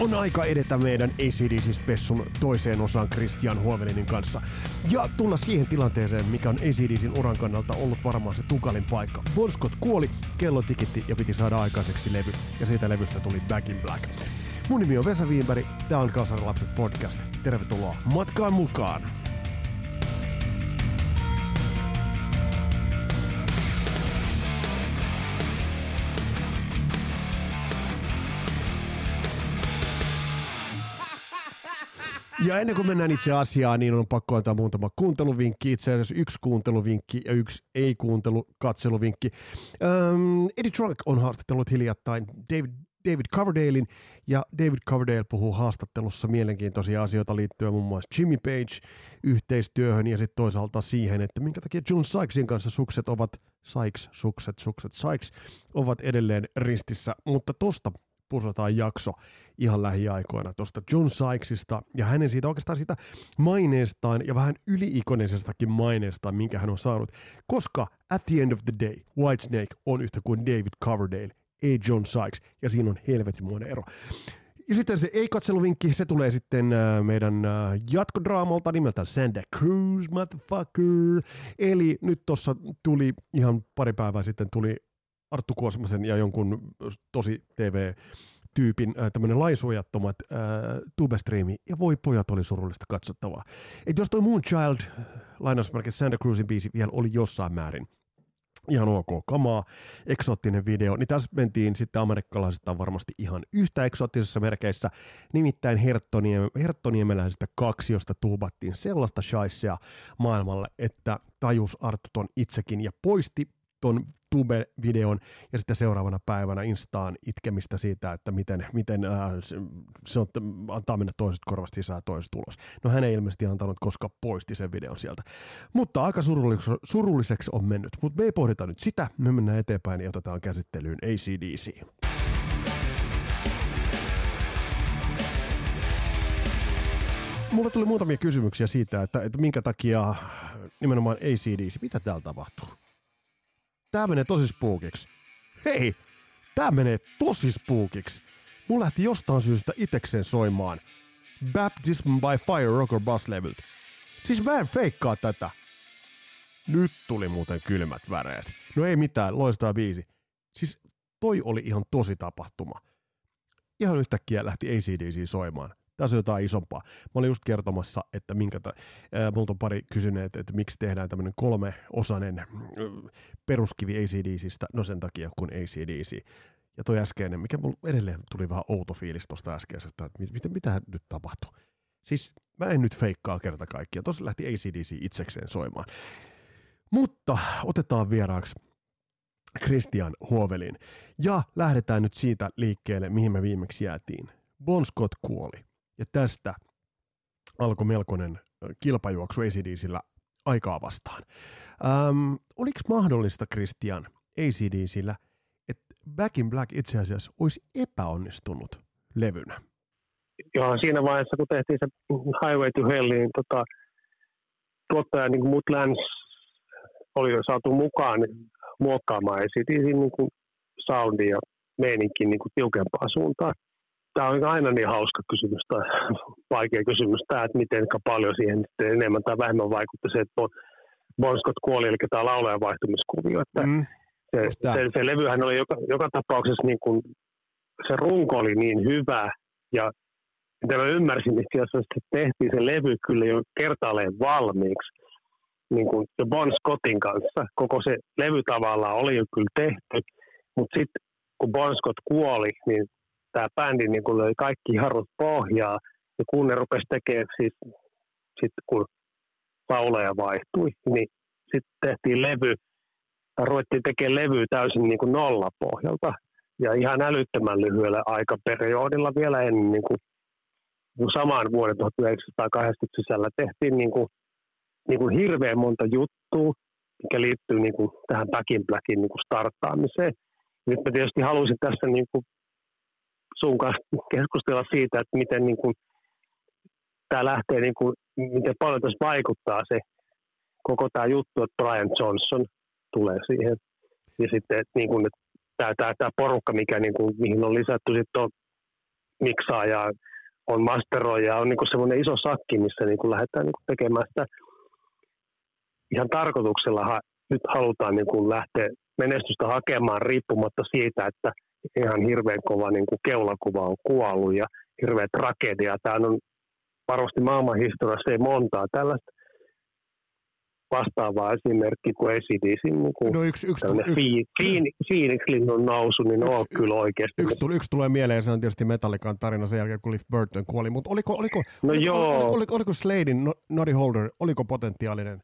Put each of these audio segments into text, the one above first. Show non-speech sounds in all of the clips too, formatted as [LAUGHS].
on aika edetä meidän ACDC-spessun toiseen osaan Christian Huovelinin kanssa ja tulla siihen tilanteeseen, mikä on ACDCin uran kannalta ollut varmaan se tukalin paikka. Bon Scott kuoli, kello tikitti ja piti saada aikaiseksi levy ja siitä levystä tuli Back in Black. Mun nimi on Vesa Wienberg, tää on Kasarilapset podcast. Tervetuloa matkaan mukaan! Ja ennen kuin mennään itse asiaan, niin on pakko antaa muutama kuunteluvinkki. Itse asiassa yksi kuunteluvinkki ja yksi ei-kuuntelu katseluvinkki. Um, Eddie Trunk on haastatellut hiljattain David, David Coverdalein, ja David Coverdale puhuu haastattelussa mielenkiintoisia asioita liittyen muun muassa Jimmy Page yhteistyöhön ja sitten toisaalta siihen, että minkä takia John Sykesin kanssa sukset ovat, Sykes, sukset, sukset, Sykes, ovat edelleen ristissä, mutta tosta pusataan jakso ihan lähiaikoina tuosta John Sykesista ja hänen siitä oikeastaan siitä maineestaan ja vähän yliikonisestakin maineestaan, minkä hän on saanut, koska at the end of the day Whitesnake on yhtä kuin David Coverdale, ei John Sykes, ja siinä on helvetimoinen ero. Ja sitten se ei-katseluvinkki, se tulee sitten äh, meidän äh, jatkodraamalta nimeltä Santa Cruz, motherfucker. Eli nyt tuossa tuli ihan pari päivää sitten tuli Arttu Kuosmasen ja jonkun tosi TV-tyypin äh, tämmöinen lainsuojattomat äh, tubestreami, ja voi pojat oli surullista katsottavaa. Et jos toi Moonchild, lainausmerkeissä Santa Cruzin biisi vielä oli jossain määrin ihan ok kamaa, eksoottinen video, niin tässä mentiin sitten amerikkalaisista varmasti ihan yhtä eksoottisessa merkeissä, nimittäin Herttoniemeläisestä kaksiosta tuubattiin sellaista shaisea maailmalle, että tajus Arttu ton itsekin ja poisti ton Tube-videon ja sitten seuraavana päivänä Instaan itkemistä siitä, että miten, miten ää, se, se on, antaa mennä toisesta korvasta sisään toisesta ulos. No hän ei ilmeisesti antanut, koska poisti sen videon sieltä. Mutta aika surulliseksi, surulliseksi on mennyt. Mutta me ei pohdita nyt sitä, me mennään eteenpäin ja otetaan käsittelyyn ACDC. Mulla tuli muutamia kysymyksiä siitä, että, että minkä takia nimenomaan ACDC, mitä täällä tapahtuu? Tää menee tosi spookiksi. Hei, tää menee tosi spookiksi. Mulla lähti jostain syystä itekseen soimaan Baptism by Fire Rocker Bass Leveltä. Siis mä en feikkaa tätä. Nyt tuli muuten kylmät väreet. No ei mitään, loistaa biisi. Siis toi oli ihan tosi tapahtuma. Ihan yhtäkkiä lähti ACDC soimaan. Tässä on jotain isompaa. Mä olin just kertomassa, että minkä ta- multa on pari kysyneet, että miksi tehdään tämmöinen kolmeosainen äh, peruskivi ACDCistä. No sen takia, kun ACDC. Ja toi äskeinen, mikä mulla edelleen tuli vähän outo fiilis tuosta äskeisestä, että mit, mit, mitä nyt tapahtuu. Siis mä en nyt feikkaa kerta kaikkia. Tuossa lähti ACDC itsekseen soimaan. Mutta otetaan vieraaksi Christian Huovelin. Ja lähdetään nyt siitä liikkeelle, mihin me viimeksi jäätiin. Bon Scott kuoli. Ja tästä alkoi melkoinen kilpajuoksu ACDCillä aikaa vastaan. Ähm, oliko mahdollista, Christian, ACDCillä, että Back in Black itse asiassa olisi epäonnistunut levynä? Joo, siinä vaiheessa, kun tehtiin se Highway to Hell, niin tota, tuottaja niin kuin Lance oli jo saatu mukaan niin muokkaamaan ACDCin niin kuin soundin ja meininkin niin kuin tiukempaan suuntaan tämä on aina niin hauska kysymys tai vaikea kysymys tämä, että miten paljon siihen enemmän tai vähemmän vaikutti se, että Bon Scott kuoli, eli tämä laulajan vaihtumiskuvio. Että mm, se, se, se, levyhän oli joka, joka tapauksessa niin kuin, se runko oli niin hyvä ja mitä mä ymmärsin itse asiassa, että tehtiin se levy kyllä jo kertaalleen valmiiksi niin kuin jo Bon Scottin kanssa. Koko se levy tavallaan oli jo kyllä tehty, mutta sitten kun Bon Scott kuoli, niin tämä bändi niin kun löi kaikki harut pohjaa, ja kun ne rupesi tekemään, siis, sit kun laulaja vaihtui, niin sitten tehtiin levy, tai ruvettiin tekemään levy täysin niin kuin nollapohjalta, ja ihan älyttömän lyhyellä aikaperiodilla vielä ennen niin kuin, niin saman vuoden 1980 sisällä tehtiin niin kuin, niin kuin hirveän monta juttua, mikä liittyy niin kuin tähän Back in Blackin niin kuin starttaamiseen. Nyt mä tietysti haluaisin tässä niin kuin sun kanssa keskustella siitä, että miten niin kuin, tämä lähtee, niin kuin, miten paljon tässä vaikuttaa se koko tämä juttu, että Brian Johnson tulee siihen. Ja sitten, että, niin kuin, että tämä, tämä, tämä porukka, mikä, niin kuin, mihin on lisätty sitten on miksaa ja on masteroja, on niin semmoinen iso sakki, missä niin lähdetään niin tekemään sitä ihan tarkoituksella nyt halutaan niin kuin lähteä menestystä hakemaan riippumatta siitä, että ihan hirveän kova niin kuin keulakuva on kuollut ja hirveä tragedia. Tämä on varmasti maailman historiassa ei montaa tällaista vastaavaa esimerkki kuin ACDC. Niin kuin no yksi, yksi, yksi, Phoenix-linnun nousu, niin yksi, on kyllä oikeasti. Yksi, tuli, yksi tulee mieleen, se on tietysti Metallican tarina sen jälkeen, kun Cliff Burton kuoli, mutta oliko, oliko, no oliko, joo. oliko, oliko, oliko Sladein Noddy Holder, oliko potentiaalinen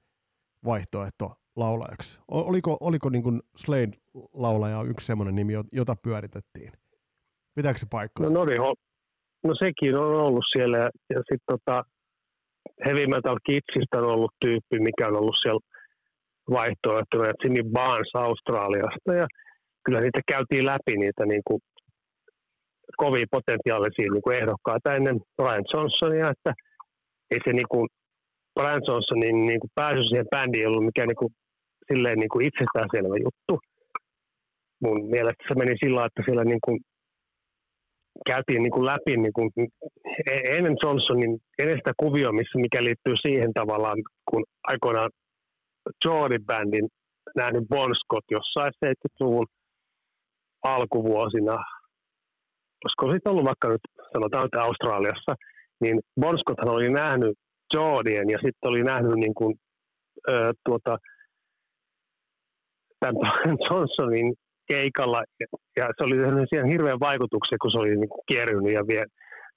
vaihtoehto laulajaksi? Oliko, oliko niin kuin Slade-laulaja yksi semmoinen nimi, jota pyöritettiin? Pitääkö se paikkaa? No, Noddy, no sekin on ollut siellä ja sitten tota, Heavy Metal Kidsistä on ollut tyyppi, mikä on ollut siellä vaihtoehtona, ja Jimmy Barnes Australiasta, ja kyllä niitä käytiin läpi, niitä niin kuin kovin potentiaalisia niin kuin ehdokkaita ennen Brian Johnsonia, että ei se niin kuin Brian Johnsonin niin kuin pääsy siihen bändiin ollut mikään niin kuin, silleen niin kuin itsestäänselvä juttu. Mun mielestä se meni sillä että siellä niin kuin käytiin niin kuin läpi niin kuin ennen Johnsonin, ennen sitä kuvioa, missä, mikä liittyy siihen tavallaan, kun aikoinaan Jordi-bändin nähnyt Bon Scott jossain 70-luvun alkuvuosina, koska sitten ollut vaikka nyt, sanotaan että Australiassa, niin Bon Scotthan oli nähnyt Jordien ja sitten oli nähnyt niin kuin, ö, tuota, tämän Johnsonin [LAUGHS] keikalla ja se oli tehnyt siihen hirveän vaikutuksen, kun se oli niin kierrynyt ja vie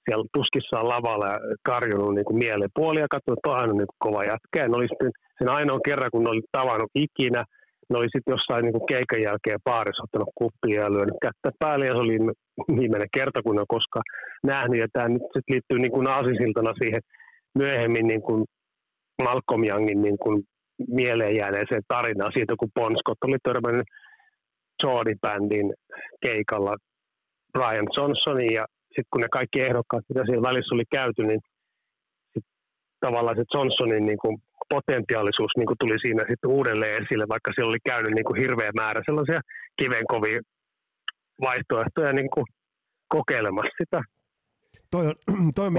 siellä tuskissaan lavalla ja karjunut niin kuin mielipuoli ja katsonut, että on niin kova jätkä. Ja ne oli sitten sen ainoa kerran, kun ne oli tavannut ikinä, ne oli sitten jossain niin kuin keikan jälkeen baarissa ottanut kuppia ja lyönyt kättä päälle ja se oli [LAUGHS] viimeinen kerta, kun ne on koskaan nähnyt. Ja tämä nyt sitten liittyy niin kuin aasisiltana siihen myöhemmin niin kuin Malcolm Youngin niin kuin mieleen jääneeseen tarinaan siitä, kun Bon Scott oli törmännyt Jordi-bändin keikalla Brian Johnsonin ja sitten kun ne kaikki ehdokkaat, mitä siellä välissä oli käyty, niin sit tavallaan se Johnsonin niin kuin potentiaalisuus niin kuin tuli siinä sitten uudelleen esille, vaikka siellä oli käynyt niin kuin hirveä määrä sellaisia kivenkovia vaihtoehtoja niin kuin kokeilemassa sitä. Toi on, [CLEARS THROAT] toi,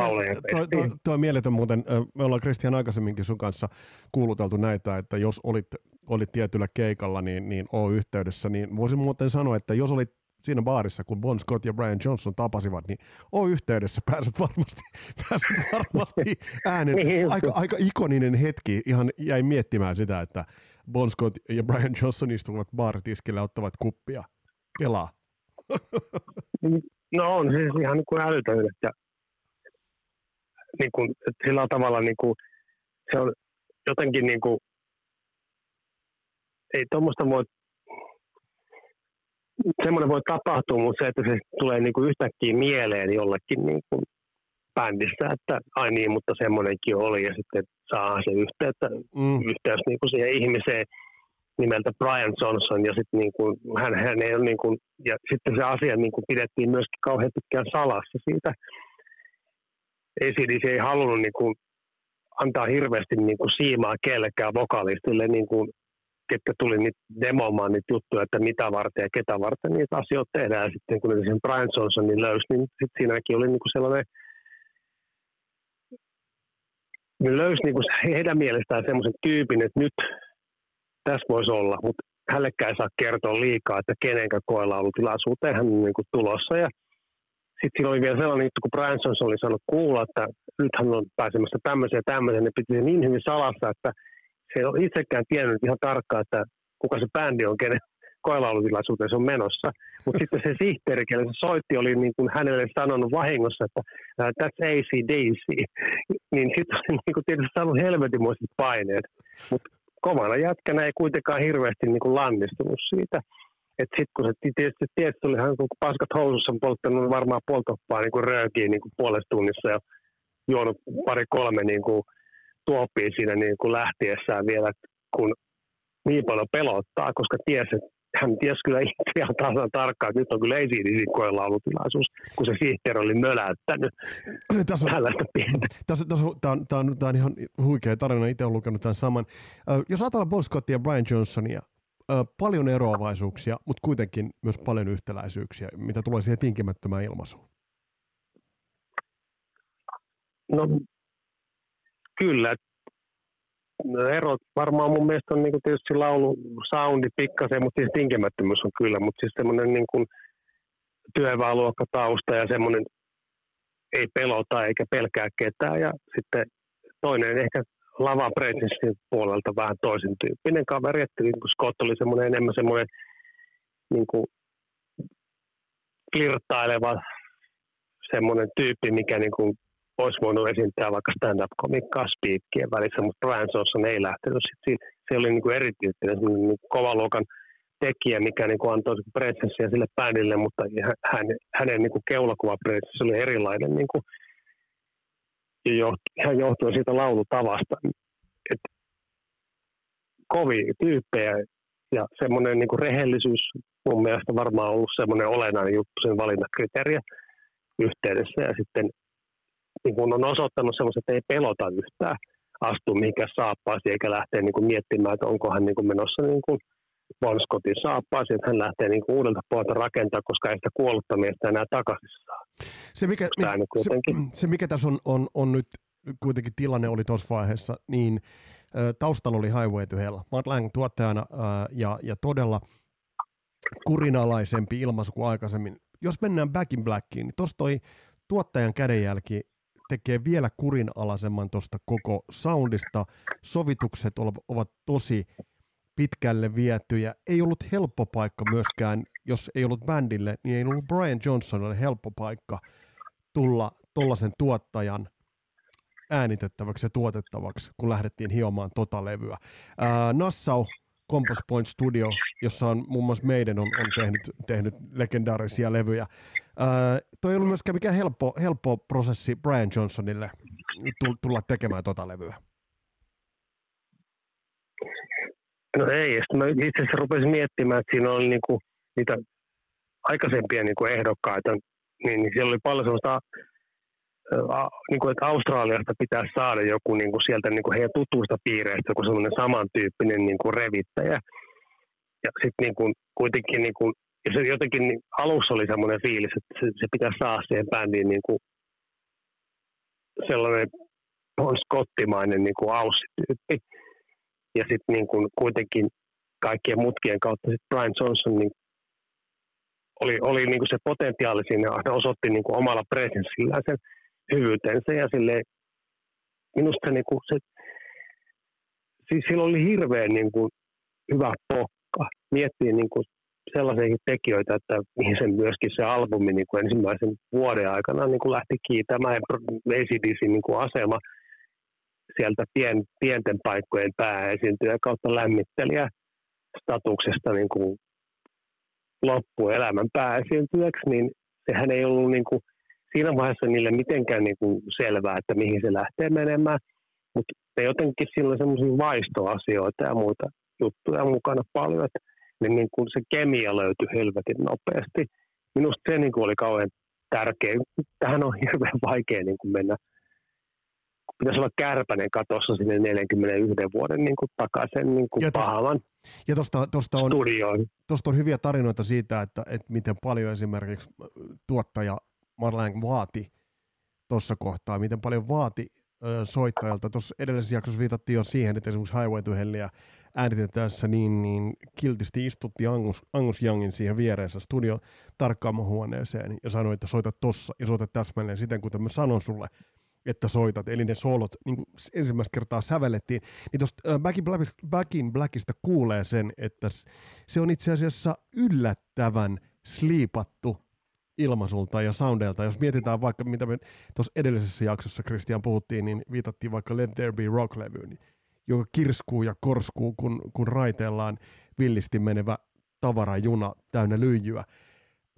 toi, toi, toi on mieletön muuten, me ollaan Kristian aikaisemminkin sun kanssa kuuluteltu näitä, että jos olit, olit tietyllä keikalla, niin, niin oo yhteydessä, niin voisin muuten sanoa, että jos olit siinä baarissa, kun Bon Scott ja Brian Johnson tapasivat, niin oo yhteydessä, [LAUGHS] pääset varmasti, pääset varmasti [LAUGHS] äänen. Niin. Aika, aika ikoninen hetki, ihan jäi miettimään sitä, että Bon Scott ja Brian Johnson istuvat baaritiskillä ottavat kuppia. Kelaa. [LAUGHS] No on siis ihan niin kuin älytön, että niin kuin, että sillä tavalla niin kuin, se on jotenkin niin kuin, ei tuommoista voi semmoinen voi tapahtua, mutta se, että se tulee niin kuin yhtäkkiä mieleen jollekin niin kuin bändissä, että ai niin, mutta semmoinenkin oli ja sitten saa se yhteyttä, mm. yhteys niin kuin siihen ihmiseen nimeltä Brian Johnson ja sitten niin kuin, hän, hän ei ole niin kuin, ja sitten se asia niin kuin pidettiin myöskin kauhean pitkään salassa siitä. ACDC ei halunnut niin kuin, antaa hirveästi niin kuin siimaa kellekään vokalistille niin kuin ketkä tuli niitä demomaan niitä juttuja, että mitä varten ja ketä varten niitä asioita tehdään. Ja sitten kun sen Brian Johnsonin löysi, niin sitten siinäkin oli niinku sellainen, ne löysi niinku heidän mielestään semmoisen tyypin, että nyt tässä voisi olla, mutta hällekään ei saa kertoa liikaa, että kenenkä koella ollut tilaisuuteen hän on niinku tulossa. Ja sitten siinä oli vielä sellainen juttu, kun Brian Johnson oli saanut kuulla, että nyt hän on pääsemässä tämmöiseen ja tämmöiseen, ne piti sen niin hyvin salassa, että se ei ole itsekään tiennyt ihan tarkkaan, että kuka se bändi on, kenen koelaulutilaisuuteen se on menossa. Mutta sitten se sihteeri, kelle se soitti, oli niin kuin hänelle sanonut vahingossa, että uh, that's ACDC. niin sitten oli niin kuin tietysti saanut helvetimoiset paineet. Mutta kovana jätkänä ei kuitenkaan hirveästi niin kuin lannistunut siitä. Että sitten kun se tietysti, tietysti hän kun paskat housussa polttanut varmaan poltoppaa niin kuin röökiä niin kuin puolesta tunnissa ja juonut pari kolme niin kuin tuoppiin siinä niin kuin lähtiessään vielä, kun niin paljon pelottaa, koska ties, että hän ties kyllä itse ihan tasan tarkkaan, että nyt on kyllä ACDC laulutilaisuus, kun se sihteeri oli möläyttänyt [CLEARS THROAT] tässä on, tällaista pientä. Tässä, tässä, tämä, on, tämä, on, tämä on ihan huikea tarina, itse olen lukenut tämän saman. Jos ajatellaan Bon Scottia ja Brian Johnsonia, paljon eroavaisuuksia, mutta kuitenkin myös paljon yhtäläisyyksiä, mitä tulee siihen tinkimättömään ilmaisuun. No kyllä. No, erot varmaan mun mielestä on niin tietysti laulu soundi pikkasen, mutta siis tinkemättömyys on kyllä, mutta siis semmoinen niin kuin tausta ja semmoinen ei pelota eikä pelkää ketään. Ja sitten toinen ehkä lava puolelta vähän toisen tyyppinen kaveri, että niin kuin Scott oli semmoinen enemmän semmoinen niin kuin flirttaileva semmoinen tyyppi, mikä niin kuin olisi voinut esiintää vaikka stand-up-komikkaa speakkien välissä, mutta Brian Johnson ei lähtenyt. Sitten se oli niin kuin erityyppinen niin kovaluokan tekijä, mikä niin kuin antoi presenssiä sille bändille, mutta hän, hänen niin kuin keulakuva oli erilainen niin kuin, ja johtu, hän johtui siitä laulutavasta. Et kovia tyyppejä ja semmoinen niin rehellisyys mun mielestä varmaan ollut semmoinen olennainen juttu sen valinnakriteeriä yhteydessä ja sitten niin kun on osoittanut semmoista, että ei pelota yhtään astua mihinkään saappaasi eikä lähteä niin kuin miettimään, että onko hän niin kuin menossa niin kuin Bon Scottin saappaasi, että hän lähtee niin kuin uudelta puolelta rakentaa, koska ei sitä kuollutta miestä enää takaisin saa. Se mikä, niin se, [CLEARS THROAT] se, mikä tässä on, on, on nyt kuitenkin tilanne oli tuossa vaiheessa, niin taustalla oli Highway to Hell. Matt Lang tuottajana ja, ja todella kurinalaisempi ilmaisu kuin aikaisemmin. Jos mennään Back in Blackiin, niin tuossa toi tuottajan kädenjälki tekee vielä kurinalaisemman tuosta koko soundista. Sovitukset ovat tosi pitkälle vietyjä. Ei ollut helppo paikka myöskään, jos ei ollut bändille, niin ei ollut Brian Johnsonille helppo paikka tulla tuollaisen tuottajan äänitettäväksi ja tuotettavaksi, kun lähdettiin hiomaan tota levyä. Ää, Nassau Compass Point Studio, jossa on muun muassa meidän on, on tehnyt, tehnyt legendaarisia levyjä. Ää, toi ei ollut myöskään mikään helppo, helppo prosessi Brian Johnsonille tulla tekemään tota levyä. No ei, sitten mä itse asiassa rupesin miettimään, että siinä oli niinku niitä aikaisempia niinku ehdokkaita, niin, niin siellä oli paljon sellaista niin kuin, että Australiasta pitää saada joku niin kuin sieltä niin kuin heidän tutuista piireistä joku semmoinen samantyyppinen niin kuin revittäjä. Ja sitten niin kuin, kuitenkin niin kuin, ja se jotenkin niin, alussa oli semmoinen fiilis, että se, se pitää saada siihen bändiin niin kuin sellainen on skottimainen niin kuin aussityyppi. Ja sitten niin kuin kuitenkin kaikkien mutkien kautta sit Brian Johnson niin oli, oli niin kuin se potentiaali siinä, hän osoitti niin kuin omalla presenssillään sen hyvyytensä ja sille minusta niin kuin se, siis sillä oli hirveän niin kuin hyvä pokka. Miettii niin kuin sellaisia tekijöitä, että mihin sen myöskin se albumi niin kuin ensimmäisen vuoden aikana niin kuin lähti kiitämään ACDC niin kuin asema sieltä pien, pienten paikkojen pääesiintyjä kautta lämmittelijä statuksesta niin kuin loppuelämän pääesiintyjäksi, niin sehän ei ollut niin kuin siinä vaiheessa niille mitenkään niin kuin selvää, että mihin se lähtee menemään, mutta ne jotenkin silloin semmoisia vaistoasioita ja muita juttuja mukana paljon, että ne niin kuin se kemia löytyi helvetin nopeasti. Minusta se niin kuin oli kauhean tärkeä. Tähän on hirveän vaikea niin kuin mennä pitäisi olla kärpänen katossa sinne 41 vuoden niin kuin takaisin niin kuin ja pahavan ja tosta, tosta on, Tuosta on hyviä tarinoita siitä, että, että miten paljon esimerkiksi tuottaja Marlene vaati tuossa kohtaa, miten paljon vaati soittajalta. Tuossa edellisessä jaksossa viitattiin jo siihen, että esimerkiksi Highway to Hellia äänitettäessä niin, niin kiltisti istutti Angus, Angus Youngin siihen viereensä studio tarkkaamohuoneeseen ja sanoi, että soita tossa ja soita täsmälleen siten, kuten mä sanon sulle, että soitat. Eli ne soolot niin kuin ensimmäistä kertaa sävellettiin. Niin tuosta Back, in Black, Back in Blackista kuulee sen, että se on itse asiassa yllättävän sliipattu ilmaisulta ja soundeilta. Jos mietitään vaikka, mitä me tuossa edellisessä jaksossa, Christian, puhuttiin, niin viitattiin vaikka Let There Be Rock-levyyn, joka kirskuu ja korskuu, kun, kun raiteellaan villisti menevä tavarajuna täynnä lyijyä.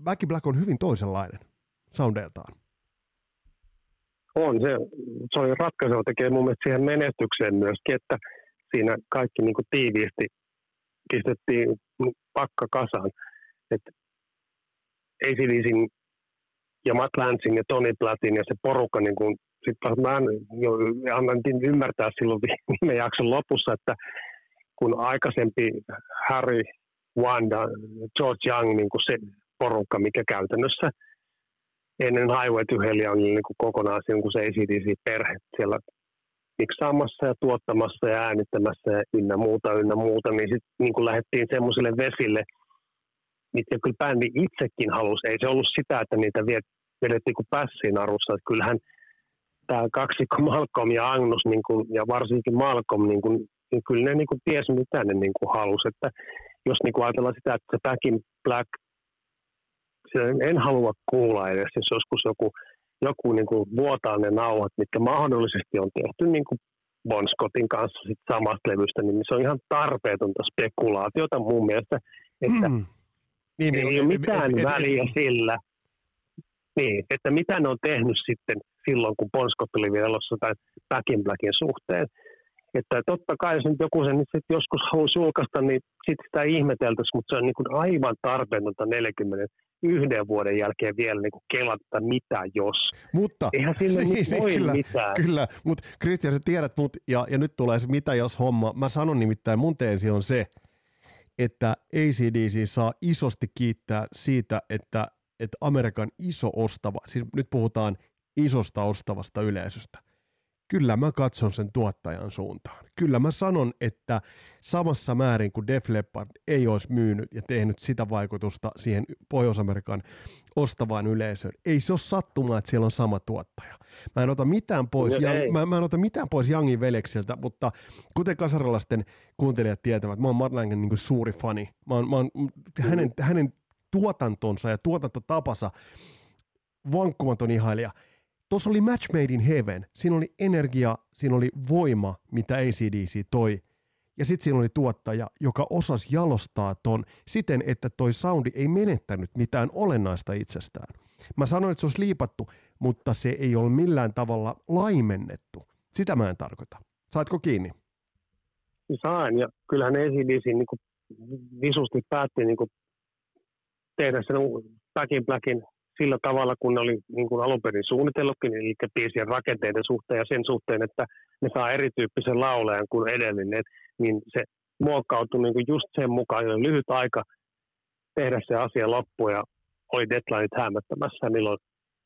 Back Black on hyvin toisenlainen soundeiltaan. On, se, se oli ratkaiseva tekee mun mielestä siihen menestykseen myöskin, että siinä kaikki niin kuin tiiviisti pistettiin pakka kasaan. ACDCin ja Matt Lansin ja Tony Plattin ja se porukka, niin kuin, sit mä jo annan ymmärtää silloin [LAUGHS] viime jakson lopussa, että kun aikaisempi Harry, Wanda, George Young, niin kuin se porukka, mikä käytännössä ennen Highway to Hellia oli niin kuin kokonaan kuin se ACDC-perhe siellä miksaamassa ja tuottamassa ja äänittämässä ja ynnä muuta, ynnä muuta, niin sitten niin lähdettiin semmoiselle vesille, mitkä kyllä bändi itsekin halusi. Ei se ollut sitä, että niitä vedettiin kuin pässiin arussa. Että kyllähän tämä kaksikko Malcolm ja Agnus niin kuin, ja varsinkin Malcolm, niin, kuin, niin kyllä ne niin kuin ties mitä ne niin kuin halusi. Että jos niin kuin ajatellaan sitä, että se Back in Black, en halua kuulla edes, jos joskus joku joku niin kuin vuotaa ne nauhat, mitkä mahdollisesti on tehty niin kuin Bon Scottin kanssa sit samasta levystä, niin se on ihan tarpeetonta spekulaatiota mun mielestä, että mm. niin, ei niin, ole mitään et, väliä et, sillä, niin, että mitä ne on tehnyt sitten silloin, kun Bon Scott oli vielä elossa tai Back in Blackin suhteen. Että totta kai, jos nyt joku sen nyt joskus haluaisi julkaista, niin sitten sitä ihmeteltäisiin, mutta se on niin kuin aivan tarpeetonta 40 yhden vuoden jälkeen vielä niin kelata mitä jos. Mutta, Eihän sille [LAUGHS] niin, nyt voi kyllä, mitään. Kyllä, mutta Kristian, sä tiedät mut, ja, ja nyt tulee se mitä jos homma. Mä sanon nimittäin, mun teesi on se, että ACDC saa isosti kiittää siitä, että, että Amerikan iso ostava, siis nyt puhutaan isosta ostavasta yleisöstä, kyllä mä katson sen tuottajan suuntaan. Kyllä mä sanon, että samassa määrin kuin Def Leppard ei olisi myynyt ja tehnyt sitä vaikutusta siihen Pohjois-Amerikan ostavaan yleisöön, ei se ole sattumaa, että siellä on sama tuottaja. Mä en ota mitään pois, no, Young, mä, mä en ota mitään pois Youngin veljeksiltä, mutta kuten kasaralaisten kuuntelijat tietävät, mä oon Matt Langen niin suuri fani. Mä oon, mä oon mm. hänen, hänen tuotantonsa ja tuotantotapansa vankkumaton ihailija – tuossa oli match made in heaven. Siinä oli energia, siinä oli voima, mitä ACDC toi. Ja sitten siinä oli tuottaja, joka osasi jalostaa ton siten, että toi soundi ei menettänyt mitään olennaista itsestään. Mä sanoin, että se olisi liipattu, mutta se ei ole millään tavalla laimennettu. Sitä mä en tarkoita. Saatko kiinni? Sain, ja kyllähän ACDC niin visusti päätti niin tehdä sen Back in Blackin sillä tavalla, kun ne oli niin kuin alun perin suunnitellutkin, eli biisien rakenteiden suhteen ja sen suhteen, että ne saa erityyppisen laulajan kuin edellinen, niin se muokkautui niin kuin just sen mukaan, jo lyhyt aika tehdä se asia loppuun ja oli deadlineit hämmättämässä, milloin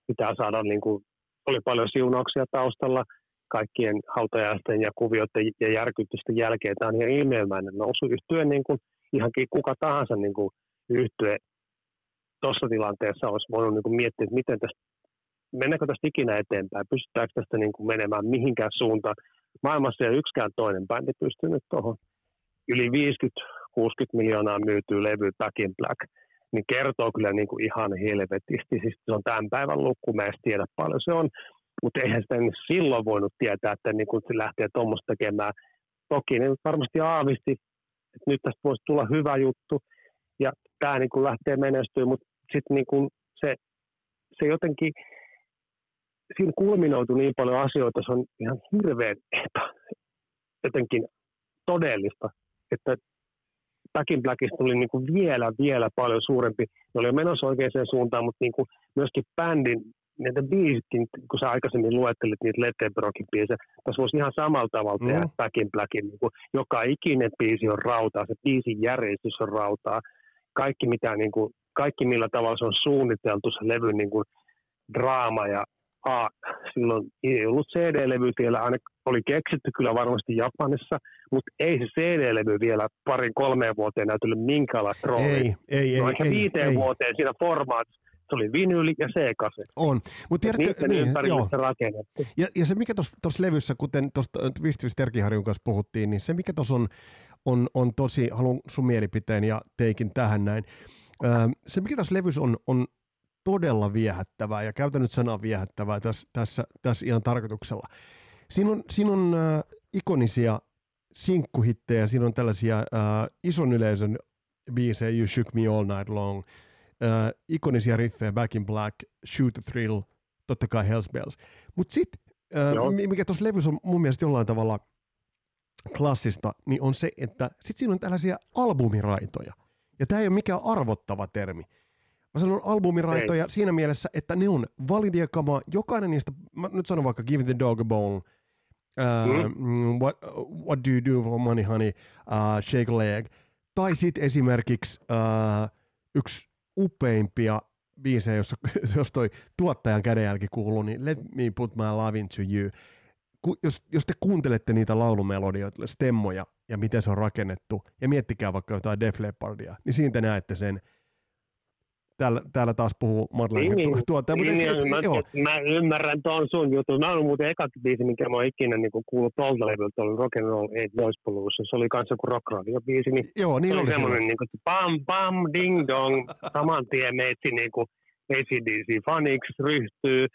pitää saada, niin kuin, oli paljon siunauksia taustalla kaikkien hautajaisten ja kuvioiden ja järkytysten jälkeen. Tämä on ihan ilmeelmäinen nousu yhtyen niin kuin, ihankin kuka tahansa niin kuin, yhtye tuossa tilanteessa olisi voinut niin kuin miettiä, että miten tästä, mennäänkö tästä ikinä eteenpäin, pystytäänkö tästä niin kuin menemään mihinkään suuntaan. Maailmassa ei yksikään toinen bändi pystynyt tuohon. Yli 50-60 miljoonaa myytyy levy Back in Black, niin kertoo kyllä niin kuin ihan helvetisti. Siis se on tämän päivän lukku, mä en tiedä paljon se on, mutta eihän sitä silloin voinut tietää, että niin kuin se lähtee tuommoista tekemään. Toki ne varmasti aavisti, että nyt tästä voisi tulla hyvä juttu, ja tämä niin kuin lähtee menestyä, mutta sitten niin kuin se, se jotenkin, siinä kulminoitu niin paljon asioita, se on ihan hirveän jotenkin todellista, että Back in Blackista tuli niin kuin vielä, vielä paljon suurempi. Ne oli menossa oikeaan suuntaan, mutta niin kuin myöskin bändin, näitä biisitkin, kun sä aikaisemmin luettelit niitä Led Zepperokin biisejä, tässä voisi ihan samalla tavalla tehdä mm. Back in Blackin. Niin kuin joka ikinen biisi on rautaa, se biisin järjestys on rautaa. Kaikki mitä niin kuin kaikki millä tavalla se on suunniteltu se levy niin kuin draama ja A, silloin ei ollut CD-levy vielä, aina oli keksitty kyllä varmasti Japanissa, mutta ei se CD-levy vielä parin kolmeen vuoteen näytellyt minkäänlaista roolia. Ei, ei, no ei. ehkä ei, viiteen ei. vuoteen siinä formaatissa. Se oli vinyli ja C-kase. On. Mut tiedätkö, niin, joo. rakennettu. Ja, ja se mikä tuossa levyssä, kuten tuosta Vistivist Terkiharjun kanssa puhuttiin, niin se mikä tuossa on, on, on tosi, haluan sun mielipiteen ja teikin tähän näin, se, mikä tässä levyssä on, on todella viehättävää, ja käytän nyt sanaa viehättävää tässä, tässä, tässä ihan tarkoituksella. Siinä on, siinä on äh, ikonisia sinkkuhittejä, siinä on tällaisia äh, ison yleisön biisejä, You Shook Me All Night Long, äh, ikonisia riffejä, Back in Black, Shoot the Thrill, totta kai Hells Bells. Mutta sitten, äh, mikä tuossa levyssä on mun mielestä jollain tavalla klassista, niin on se, että sitten siinä on tällaisia albumiraitoja. Ja tämä ei ole mikään arvottava termi. Mä sanon albumiraitoja ei. siinä mielessä, että ne on validia kamaa. Jokainen niistä, mä nyt sanon vaikka Give the Dog a Bone, uh, mm. what, what do you do for money honey, uh, Shake a Leg. Tai sitten esimerkiksi uh, yksi upeimpia biisejä, jos, [LAUGHS] jos toi tuottajan kädenjälki kuuluu, niin Let Me Put My Love Into You. Ku, jos, jos te kuuntelette niitä laulumelodioita, stemmoja ja miten se on rakennettu, ja miettikää vaikka jotain Def Leppardia, niin siitä näette sen, täällä, täällä taas puhuu Madeleine niin, niin, tuottaja. Niin, niin, et, mä, joo. mä, ymmärrän tuon sun jutun. Mä olen muuten eka biisi, minkä mä oon ikinä niin kuullut tuolta levyltä, oli Rock and Roll Eight Noise Blues. Se oli kanssa joku rock radio biisi. Niin joo, niin oli, oli semmoinen niin kuin, bam, bam, ding dong. Saman tien meitsi niin kuin ACDC faniksi ryhtyy.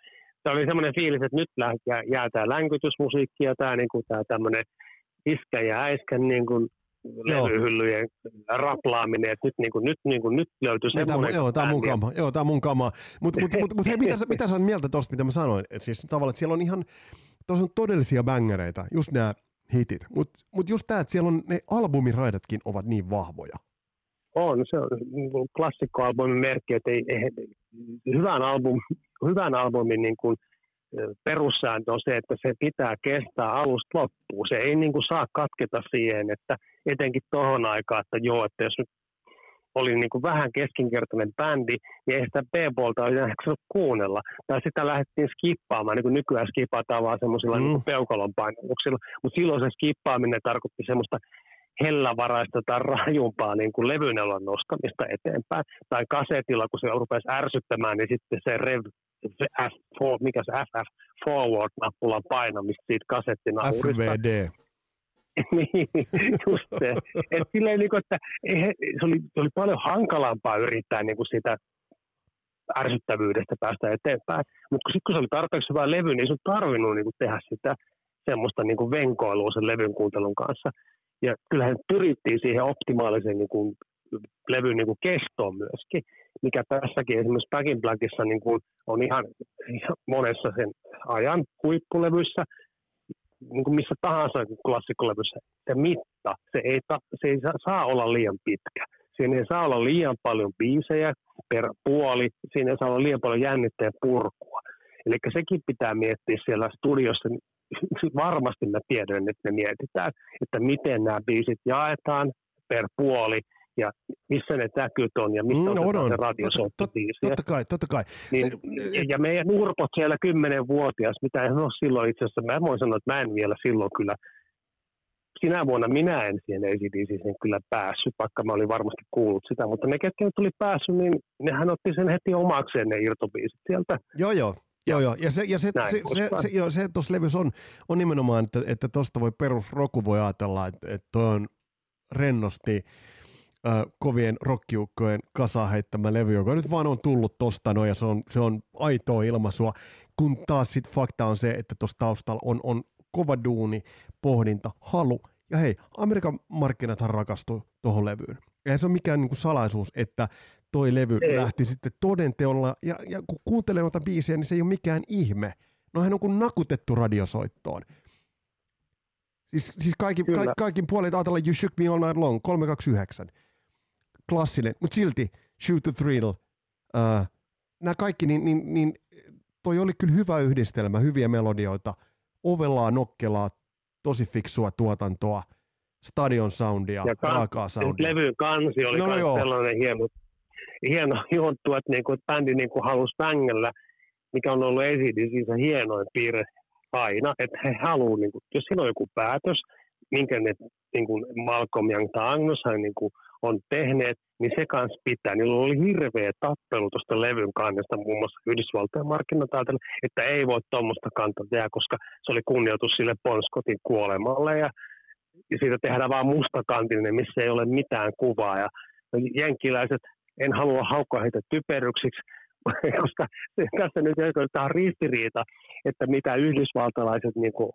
Se oli semmoinen fiilis, että nyt jää, jää tämä länkytysmusiikki ja tämä, niin kuin, tämä tämmöinen iskä ja äiskän niin kuin, levyhyllyjen raplaaminen, että nyt, niin kuin, nyt, niin kuin, nyt löytyy niin, semmoinen... Joo, tämä on mun kama. Joo, tämä on mun kama. Mutta mut, mut, mut, hei, mitä, sä, mitä sä mieltä tuosta, mitä mä sanoin? Et siis tavallaan, että siellä on ihan, tuossa on todellisia bängereitä, just nämä hitit. Mutta mut just tämä, että siellä on ne albumiraidatkin ovat niin vahvoja. On, se on niin klassikkoalbumin merkki, että ei, ei, hyvän, album, hyvän albumin niin kuin, perussääntö on se, että se pitää kestää alusta loppuun. Se ei niin kuin saa katketa siihen, että etenkin tuohon aikaan, että joo, että jos nyt oli niin kuin vähän keskinkertainen bändi, niin ei sitä B-puolta enää kuunnella. Tai sitä lähdettiin skippaamaan, niin kuin nykyään skipataan vaan semmoisilla mm. niin peukalon painotuksilla. Mutta silloin se skippaaminen tarkoitti semmoista hellävaraista tai rajumpaa niin kuin levynelon nostamista eteenpäin. Tai kasetilla, kun se rupesi ärsyttämään, niin sitten se rev se F, mikä se FF forward-nappulan painamista siitä kasettinahurista. FVD. [LAUGHS] niin, just se. Et silleen, niin kuin, että se, oli, se oli paljon hankalampaa yrittää niin kuin sitä ärsyttävyydestä päästä eteenpäin. Mutta sitten kun se oli tarpeeksi hyvä levy, niin ei sun tarvinnut niin kuin tehdä sitä semmoista niin kuin venkoilua sen levyn kuuntelun kanssa. Ja kyllähän pyrittiin siihen optimaaliseen niin kuin, levyn niin kuin kestoon myöskin mikä tässäkin esimerkiksi Back in Blackissa niin kuin on ihan, ihan monessa sen ajan huippulevyissä, niin kuin missä tahansa klassikkolevyssä, se mitta, se ei, ta, se ei saa olla liian pitkä. Siinä ei saa olla liian paljon biisejä per puoli, siinä ei saa olla liian paljon jännitteen purkua. Eli sekin pitää miettiä siellä studiossa. [LAUGHS] Varmasti mä tiedän, että me mietitään, että miten nämä biisit jaetaan per puoli – ja missä ne täkyt on ja missä mm, on, on se radiosoittobiisi. Totta kai, totta kai. Niin, se, ja, ja meidän urpot siellä kymmenenvuotias, mitä en ole silloin itse asiassa, mä voin sanoa, että mä en vielä silloin kyllä, sinä vuonna minä en siihen ACDCin kyllä päässyt, vaikka mä olin varmasti kuullut sitä, mutta ne, ketkä tuli päässyt, niin nehän otti sen heti omakseen ne irtobiisit sieltä. Joo, joo. Joo, joo. Ja se, ja se, se, se, se, joo, se tuossa levyssä on, on nimenomaan, että, että tuosta voi perusroku voi ajatella, että, että on rennosti äh, kovien rokkiukkojen kasaan heittämä levy, joka nyt vaan on tullut tosta no, ja se on, se on aitoa ilmaisua, kun taas sit fakta on se, että tuossa taustalla on, on kova duuni, pohdinta, halu, ja hei, Amerikan markkinathan rakastuu tuohon levyyn. Eihän se ole mikään niin kuin salaisuus, että toi levy Ei. lähti sitten todenteolla, ja, ja kun kuuntelee noita biisejä, niin se ei ole mikään ihme. No hän on kuin nakutettu radiosoittoon. Siis, siis kaikki, ka, kaikin puolin ajatellaan You Shook Me All Night Long, 329 klassinen, mutta silti Shoot the Thrill, uh, nämä kaikki, niin, niin, niin toi oli kyllä hyvä yhdistelmä, hyviä melodioita, ovelaa, nokkelaa, tosi fiksua tuotantoa, stadion soundia, ja kan- raakaa soundia. Levyn kansi oli no, no sellainen hieno, hieno juttu, että, niinku, että bändi niinku halusi bängellä, mikä on ollut ACDCissä hienoin piirre aina, että he haluavat, niinku, jos siinä on joku päätös, minkä ne niin kuin Malcolm Young tai Agnes niin kuin on tehneet, niin se kanssa pitää. Niillä oli hirveä tappelu tuosta levyn kannesta muun muassa Yhdysvaltojen markkinat että ei voi tuommoista kantaa tehdä, koska se oli kunnioitus sille Bon Scottin kuolemalle ja, ja siitä tehdään vaan mustakantinen, missä ei ole mitään kuvaa. Ja jenkiläiset, en halua haukkaa heitä typeryksiksi, [LAUGHS] koska tässä nyt on ristiriita, että mitä yhdysvaltalaiset niin kuin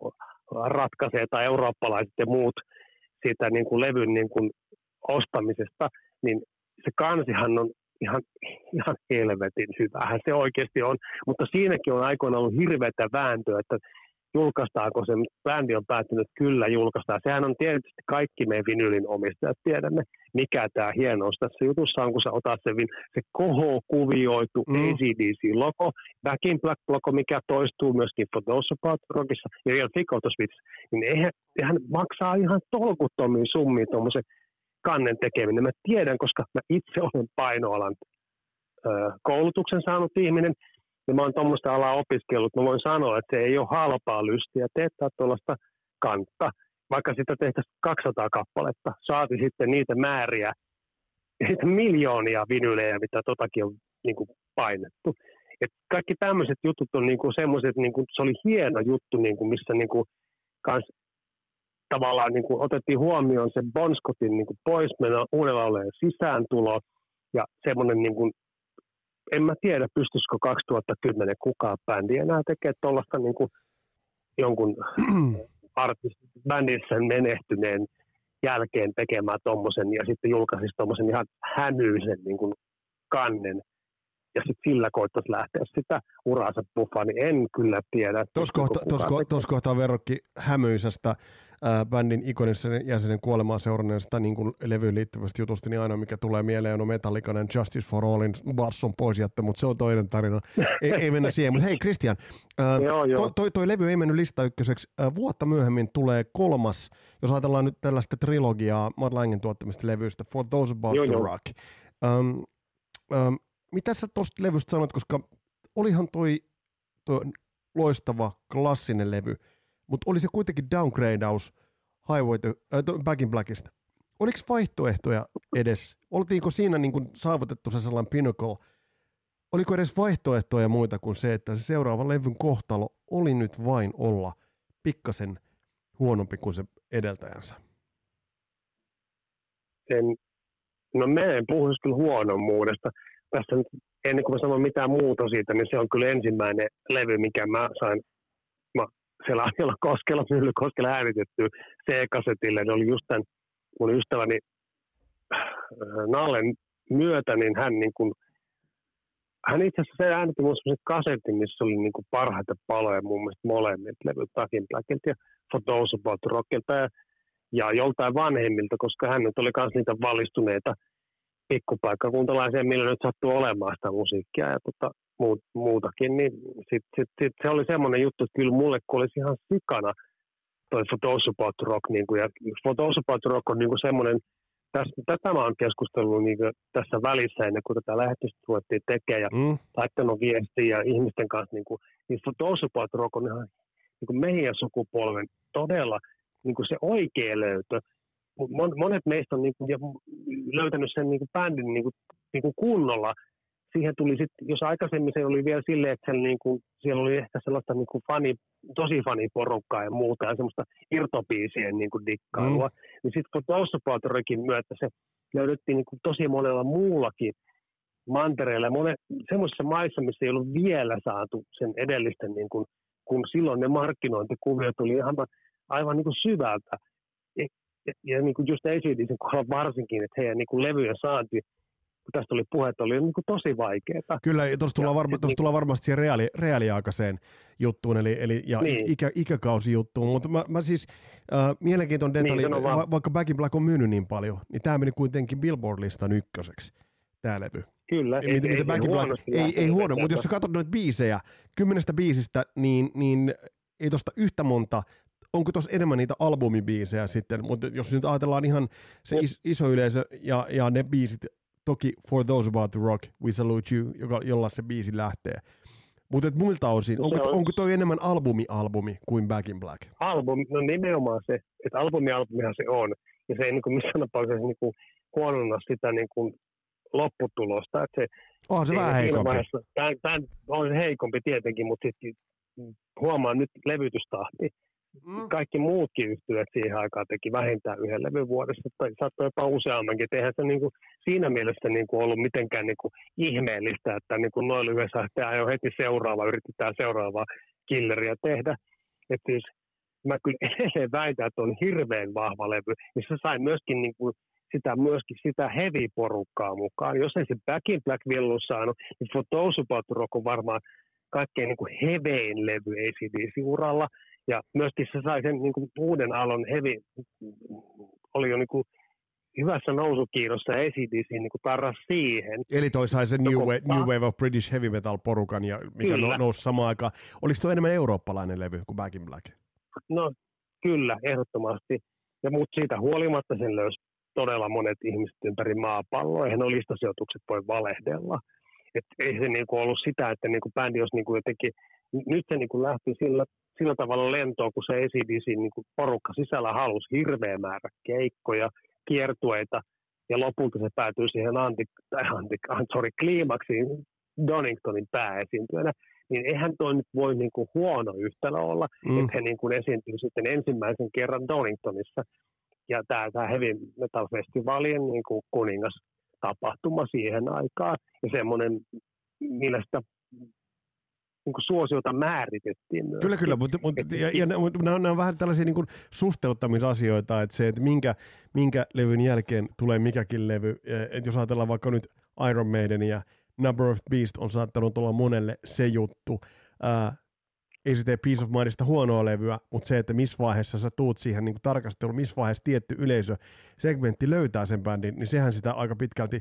ratkaisee tai eurooppalaiset ja muut siitä niin kuin levyn niin kuin ostamisesta, niin se kansihan on ihan, ihan helvetin hyvähän se oikeasti on, mutta siinäkin on aikoina ollut hirveätä vääntöä, että julkaistaanko se, bändi on päättänyt kyllä julkaistaan. Sehän on tietysti kaikki meidän vinylin omistajat tiedämme, mikä tämä hienous tässä jutussa on, kun sä otat se, se koho-kuvioitu mm. ACDC-logo, Back in Black-logo, mikä toistuu myöskin For Those About Rockissa ja Real Thick niin eihän, eihän maksaa ihan tolkuttomia summia tuommoisen kannen tekeminen. Mä tiedän, koska mä itse olen painoalan koulutuksen saanut ihminen, ja mä oon tuommoista alaa opiskellut, mä voin sanoa, että se ei ole halpaa lystiä teettää tuollaista kantta, vaikka sitä tehtäisiin 200 kappaletta, saati sitten niitä määriä, niitä miljoonia vinylejä, mitä totakin on niin kuin painettu. Et kaikki tämmöiset jutut on niin semmoiset, niin se oli hieno juttu, niin kuin, missä niin kuin, kans tavallaan niin kuin otettiin huomioon se Bon Scottin niin poismeno, uudella olleen sisääntulo ja semmoinen, niin kuin, en mä tiedä pystyisikö 2010 kukaan bändi enää tekemään tuollaista niin kuin jonkun [CLEARS THROAT] bändissä menehtyneen jälkeen tekemään tuommoisen ja sitten julkaisisi tuommoisen ihan hämyisen niin kuin kannen ja sitten sillä koittaisi lähteä sitä uraansa buffaa, niin en kyllä tiedä. Tuossa kohta, tos kohtaa verrokki hämyisestä ää, bändin ikonisen jäsenen kuolemaa seuranneesta niin kuin levyyn liittyvästä jutusta, niin aina mikä tulee mieleen on Metallikanen Justice for Allin basson pois jättä, mutta se on toinen tarina. ei, ei mennä [LAUGHS] siihen, mutta hei Christian, ää, joo, joo. Toi, toi, toi, levy ei mennyt lista ykköseksi. Ää, vuotta myöhemmin tulee kolmas, jos ajatellaan nyt tällaista trilogiaa Matt Langen tuottamista levyistä, For Those About joo, the joo. Rock. Um, um, mitä sä tuosta levystä sanot, koska olihan toi, toi loistava klassinen levy, mutta oli se kuitenkin downgradeaus Highway to, äh, Back in Blackista. Oliko vaihtoehtoja edes? Oltiinko siinä niin kuin saavutettu se sellainen pinnacle? Oliko edes vaihtoehtoja muita kuin se, että se seuraava levyn kohtalo oli nyt vain olla pikkasen huonompi kuin se edeltäjänsä? En, no mä en puhu kyllä huonommuudesta tässä nyt, ennen kuin mä sanon mitään muuta siitä, niin se on kyllä ensimmäinen levy, mikä mä sain siellä Anjala Koskella, Myllykoskella äänitetty C-kasetille. Ne oli just tämän mun ystäväni äh, Nallen myötä, niin hän niin kuin, hän itse asiassa se äänitti mun semmoisen kasetin, missä oli niin kuin parhaita paloja mun mielestä molemmat levyt Takin Blackilta ja For Those About Rockilta ja, ja joltain vanhemmilta, koska hän nyt oli myös niitä valistuneita – pikkupaikkakuntalaisia, millä nyt sattuu olemaan sitä musiikkia ja tota, muut, muutakin, niin sit, sit, sit, se oli semmoinen juttu, että kyllä mulle kun olisi ihan sikana toi Photos About Rock, niin kuin, ja Photos About Rock on niin kuin semmoinen, tätä mä oon keskustellut niin tässä välissä ennen kuin tätä lähetystä ruvettiin tekemään ja mm. laittanut viestiä ja ihmisten kanssa, niin, kuin, niin Photos About Rock on ihan niin kuin meidän sukupolven todella niin kuin se oikea löytö, monet meistä on niin kuin, löytänyt sen niin kuin bändin niin kuin, niin kuin kunnolla. Siihen tuli sitten, jos aikaisemmin se oli vielä silleen, että siellä, niin kuin, siellä oli ehkä sellaista niin kuin fani, tosi faniporukkaa ja muuta ja semmoista irtopiisien niin kuin dikkailua, mm. niin sitten kun Taustapaltorikin myötä se löydettiin niin kuin tosi monella muullakin mantereilla ja semmoisissa maissa, missä ei ollut vielä saatu sen edellisten, niin kuin, kun silloin ne markkinointikuviot tuli ihan aivan niin kuin syvältä ja, ja niin kuin just ACDCin kohdalla varsinkin, että heidän niin kuin levyjen saanti, kun tästä oli puhetta, oli niin kuin tosi vaikeaa. Kyllä, tuossa tullaan, varma, niin, tullaan varmasti siihen reaali, reaaliaikaiseen juttuun, eli, eli ja niin. ikä, ikäkausijuttuun, mutta mä, mä siis, äh, mielenkiintoinen detalji, niin, va- vaikka Back in Black on myynyt niin paljon, niin tämä meni kuitenkin Billboard-listan ykköseksi, tämä levy. Kyllä, ei, ei, ei, Back in Black, ei, ei huono, mutta jos sä katsot noita biisejä, kymmenestä biisistä, niin, niin ei tuosta yhtä monta onko tuossa enemmän niitä albumibiisejä sitten, mutta jos nyt ajatellaan ihan se is, iso yleisö ja, ja ne biisit, toki For Those About the Rock, We Salute You, joka, jolla se biisi lähtee. Mutta muilta osin, onko, on, onko toi enemmän albumi-albumi kuin Back in Black? Albumi, no nimenomaan se, että albumi-albumihan se on. Ja se ei niin kuin missään tapauksessa niin kuin huononna sitä niin kuin lopputulosta. Että se, on se vähän heikompi. Tämä, on heikompi tietenkin, mutta sitten huomaa nyt levytystahti mm. kaikki muutkin yhtyöt siihen aikaan teki vähintään yhden levyn vuodessa, tai saattoi jopa useammankin. Eihän se niin kuin, siinä mielessä niin kuin ollut mitenkään niin kuin ihmeellistä, että niin kuin noin lyhyessä tehdään jo heti seuraava, yritetään seuraavaa killeriä tehdä. Että siis mä kyllä edelleen väitän, että on hirveän vahva levy, niin se sai myöskin niin kuin sitä, myöskin sitä heavy-porukkaa mukaan. Jos ei se Back in Black vielä ollut saanut, niin For Those About Rock on varmaan kaikkein niin kuin hevein levy ACDC-uralla. Ja myöskin se sai sen niin kuin uuden alon heavy, oli jo niin kuin hyvässä nousukiirossa ACDC niin kuin tarras siihen. Eli toi sai sen New, Wave, New Wave of British Heavy Metal porukan, ja mikä kyllä. nousi samaan aikaan. Oliko tuo enemmän eurooppalainen levy kuin Back in Black? No kyllä, ehdottomasti. Ja mutta siitä huolimatta sen löysi todella monet ihmiset ympäri maapalloa. Eihän nuo listasijoitukset voi valehdella. Et ei se niin kuin ollut sitä, että niin kuin bändi olisi niin kuin jotenkin, nyt se niin kuin lähti sillä, sillä tavalla lentoon, kun se ACDC niin kuin porukka sisällä halusi hirveä määrä keikkoja, kiertueita, ja lopulta se päätyy siihen anti, tai anti, sorry, kliimaksiin Doningtonin pääesiintyjänä, niin eihän toi nyt voi niin kuin huono yhtälö olla, mm. että he niin kuin esiintyy sitten ensimmäisen kerran Doningtonissa. Ja tämä, tämä Heavy Metal Festivalien niin kuin kuningas tapahtuma siihen aikaan ja semmoinen, millä sitä niin kuin suosiota määritettiin myös. Kyllä, kyllä, mutta, mutta, ja, ja, mutta nämä, on, nämä on vähän tällaisia niin kuin suhteuttamisasioita, että se, että minkä, minkä levyn jälkeen tulee mikäkin levy, että jos ajatellaan vaikka nyt Iron Maiden ja Number of Beast on saattanut olla monelle se juttu, ää, ei se tee Peace of Mindista huonoa levyä, mutta se, että missä vaiheessa sä tuut siihen niin tarkasteluun, missä vaiheessa tietty yleisö, segmentti löytää sen bändin, niin sehän sitä aika pitkälti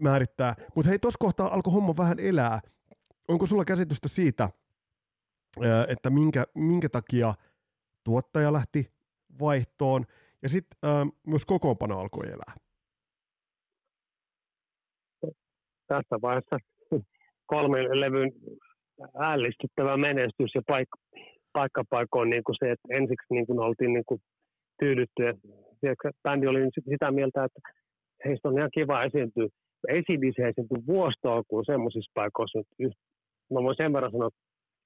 määrittää. Mutta hei, tuossa kohtaa alkoi homma vähän elää. Onko sulla käsitystä siitä, että minkä, minkä takia tuottaja lähti vaihtoon ja sitten myös kokoonpano alkoi elää? Tässä vaiheessa kolmen levyn ällistyttävä menestys ja paikka, paikkapaikoin niin kuin se, että ensiksi niin kuin oltiin niin kuin tyydytty ja bändi oli sitä mieltä, että heistä on ihan kiva esiintyä. ACDC esiintyi vuostolkuun semmoisissa paikoissa, että mä voin sen verran sanoa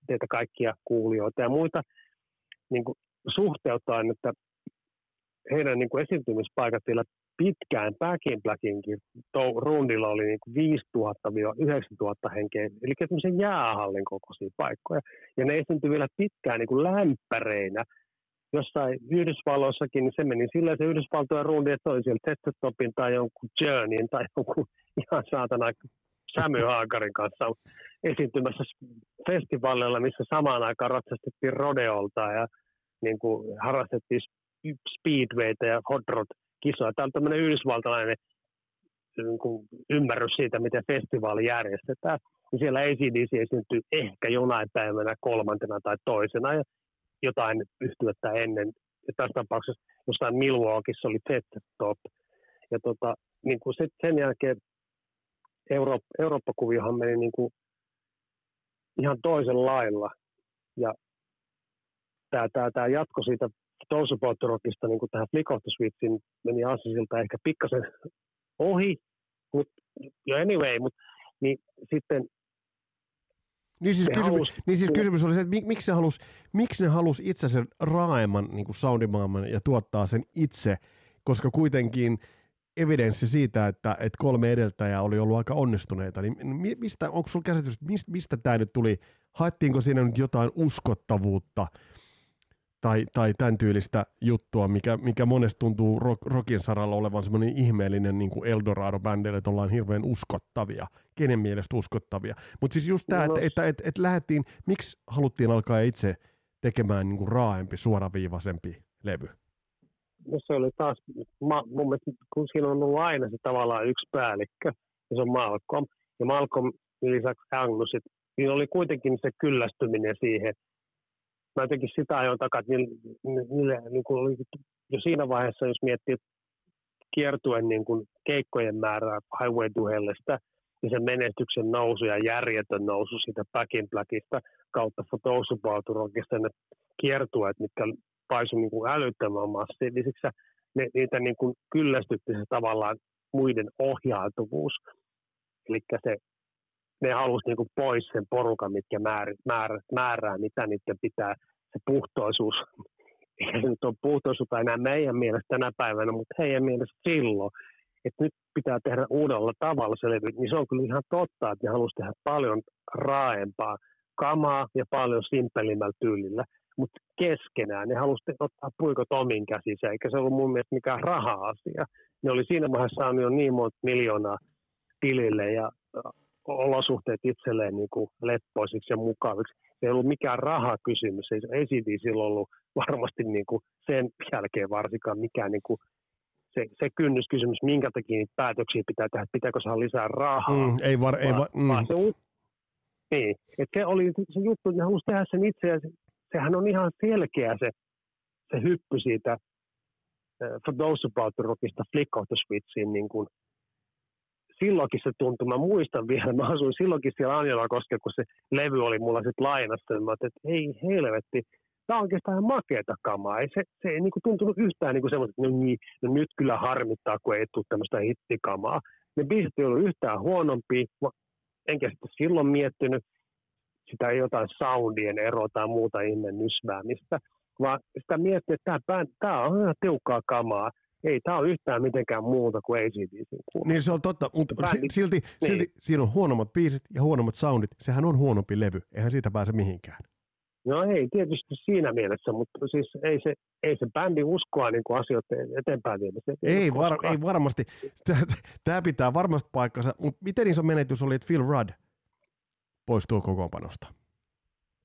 teitä kaikkia kuulijoita ja muita niin kuin suhteuttaen, että heidän niin kuin esiintymispaikat pitkään Back in Blackinkin rundilla oli niin 5000-9000 henkeä, eli semmoisen jäähallin kokoisia paikkoja. Ja ne esiintyi vielä pitkään niin kuin lämpäreinä. Jossain Yhdysvalloissakin, niin se meni sillä se Yhdysvaltojen rundi, että oli siellä Testostopin tai jonkun Journeyin tai jonkun ihan saatana Sammy Haagarin kanssa esiintymässä festivaaleilla, missä samaan aikaan ratsastettiin rodeolta ja niin kuin harrastettiin speedwayta ja hot rod kisoja. Tämä on tämmöinen yhdysvaltalainen niin kuin ymmärrys siitä, miten festivaali järjestetään. Ja siellä ACDC esiintyy ehkä jonain päivänä kolmantena tai toisena ja jotain yhtyettä ennen. Ja tässä tapauksessa jossain Milwaukeeissa oli Pet Top. Ja tota, niin kuin sen jälkeen Euroop- Eurooppa-kuviohan meni niin kuin ihan toisen lailla. Ja tämä, tämä, tämä jatko siitä Tousupottorokista niin tähän Flick of the Switchin meni Assisilta ehkä pikkasen ohi, mutta jo anyway, mutta niin sitten niin siis, kysymys, halus, niin siis kysymys oli se, että miksi, ne halus, miksi ne halusi itse sen raaemman niin kuin soundimaailman ja tuottaa sen itse, koska kuitenkin evidenssi siitä, että, että kolme edeltäjää oli ollut aika onnistuneita, niin mistä, onko sinulla käsitys, mistä, mistä tämä nyt tuli? Haettiinko siinä nyt jotain uskottavuutta tai, tai tämän tyylistä juttua, mikä, mikä monesti tuntuu rock, rockin saralla olevan semmoinen ihmeellinen niin kuin Eldorado-bändille, että ollaan hirveän uskottavia, kenen mielestä uskottavia. Mutta siis just tämä, no, että, että, että, että lähdettiin, miksi haluttiin alkaa itse tekemään niin kuin raaempi, suoraviivaisempi levy? No se oli taas, mun mielestä kun siinä on ollut aina se tavallaan yksi päällikkö, ja se on Malcolm, ja Malcolm lisäksi Angus, niin oli kuitenkin se kyllästyminen siihen, mä jotenkin sitä ajoin takaa, että niille, niille niin kuin oli jo siinä vaiheessa, jos miettii kiertuen niin kuin keikkojen määrää Highway to Hellistä, ja sen menestyksen nousu ja järjetön nousu siitä Back in Blackista kautta Photosupauturokista ne kiertueet, mitkä paisuivat niin kuin älyttömän massiivisiksi. Ne, niitä niin kuin kyllästytti se tavallaan muiden ohjautuvuus. Eli se ne halusi niin kuin pois sen porukan, mitkä määr, määrää, määrää, mitä niiden pitää, se puhtoisuus. [LAUGHS] Eikä se nyt ole puhtoisuutta enää meidän mielestä tänä päivänä, mutta heidän mielestä silloin. Että nyt pitää tehdä uudella tavalla se levy, niin se on kyllä ihan totta, että ne halusi tehdä paljon raaempaa kamaa ja paljon simpelimmällä tyylillä. Mutta keskenään ne halusi ottaa puikot omin käsissä, eikä se ollut mun mielestä mikään raha-asia. Ne oli siinä vaiheessa saanut jo niin monta miljoonaa tilille ja olosuhteet itselleen niin kuin leppoisiksi ja mukaviksi. Se ei ollut mikään rahakysymys, ei, ei siitä silloin ollut varmasti niin kuin sen jälkeen varsinkaan mikään niin kuin se, se kynnyskysymys, minkä takia niitä päätöksiä pitää tehdä, pitääkö saada lisää rahaa. Mm, ei var, ei va, mm. se, niin, että se oli se juttu, että ne halusi tehdä sen itse, ja sehän on ihan selkeä se, se hyppy siitä uh, For Those About Rockista Flick of the Switchiin, niin kuin silloinkin se tuntui, mä muistan vielä, mä asuin silloinkin siellä Anjala koskella, kun se levy oli mulla sitten lainassa, niin mä että ei helvetti, tämä on oikeastaan makeata kamaa. Ei, se, se ei niinku tuntunut yhtään niinku semmoista, että no, niin, no nyt kyllä harmittaa, kun ei tule tämmöistä hittikamaa. Ne biisit ei ollut yhtään huonompia, enkä sitten silloin miettinyt sitä jotain soundien eroa tai muuta ihme nysväämistä, vaan sitä miettii, että tämä, tämä on ihan tiukkaa kamaa ei tämä ole yhtään mitenkään muuta kuin ACDC. Niin se on totta, mutta bändi, silti, niin. silti siinä on huonommat biisit ja huonommat soundit. Sehän on huonompi levy, eihän siitä pääse mihinkään. No ei tietysti siinä mielessä, mutta siis ei se, ei se bändi uskoa niin kuin asioiden eteenpäin viemiseen. Ei, var, ei varmasti. Tämä pitää varmasti paikkansa, mutta miten iso menetys oli, että Phil Rudd poistuu kokoonpanosta?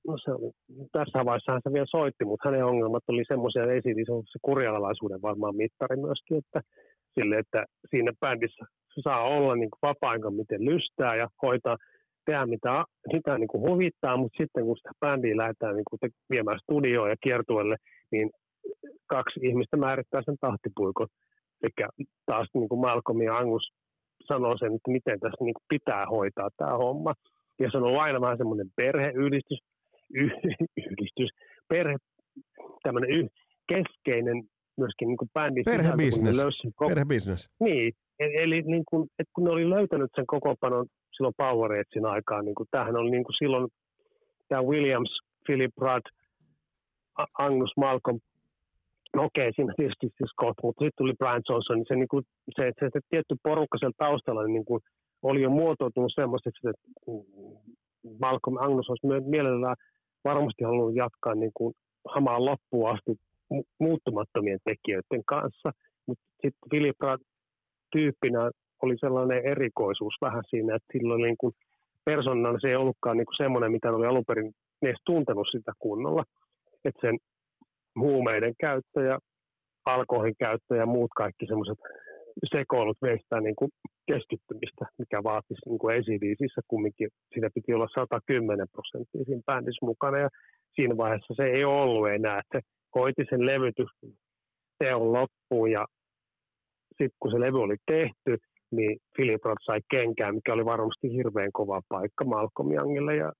no se oli, tässä vaiheessa se vielä soitti, mutta hänen ongelmat oli semmoisia, että ei se kurjalaisuuden varmaan mittari myöskin, että sille, että siinä bändissä se saa olla niin vapaa miten lystää ja hoitaa, tehdä mitä, mitä niin kuin huvittaa, mutta sitten kun sitä bändiä lähdetään niin kuin viemään studioon ja kiertueelle, niin kaksi ihmistä määrittää sen tahtipuikon. Eli taas niin kuin Malcolm ja Angus sanoo sen, että miten tässä niin kuin pitää hoitaa tämä homma. Ja se on ollut aina vähän semmoinen perheyhdistys, yhdistys, perhe, tämmöinen y, keskeinen myöskin niin kuin bändin Perhebisnes. Perhebisnes. Niin, e-, eli niin kuin, että kun ne oli löytänyt sen kokopanon silloin Power Raidsin aikaan, niin kuin, tämähän oli niin kuin silloin tämä Williams, Philip Rudd, Angus Malcolm, no okei, okay, siinä tietysti siis Scott, mutta sitten tuli Brian Johnson, niin se, niin kuin, se, se, se tietty porukka siellä taustalla niin kuin, oli jo muotoutunut semmoiseksi, että Malcolm Angus olisi mielellään varmasti halunnut jatkaa niin kuin hamaan loppuun asti muuttumattomien tekijöiden kanssa. Mutta sitten Philip tyyppinä oli sellainen erikoisuus vähän siinä, että silloin niin kuin persoonana se ei ollutkaan niin kuin semmoinen, mitä oli alun perin edes tuntenut sitä kunnolla. Että sen huumeiden käyttö ja alkoholin käyttö ja muut kaikki semmoiset sekoilut veistää niin kuin keskittymistä, mikä vaatisi niin kuin ACDCissä kumminkin. Siinä piti olla 110 prosenttia siinä bändissä mukana ja siinä vaiheessa se ei ollut enää. Että se hoiti sen levytys teon loppuun ja sitten kun se levy oli tehty, niin Philip Roth sai kenkään, mikä oli varmasti hirveän kova paikka Malcolm Youngille ja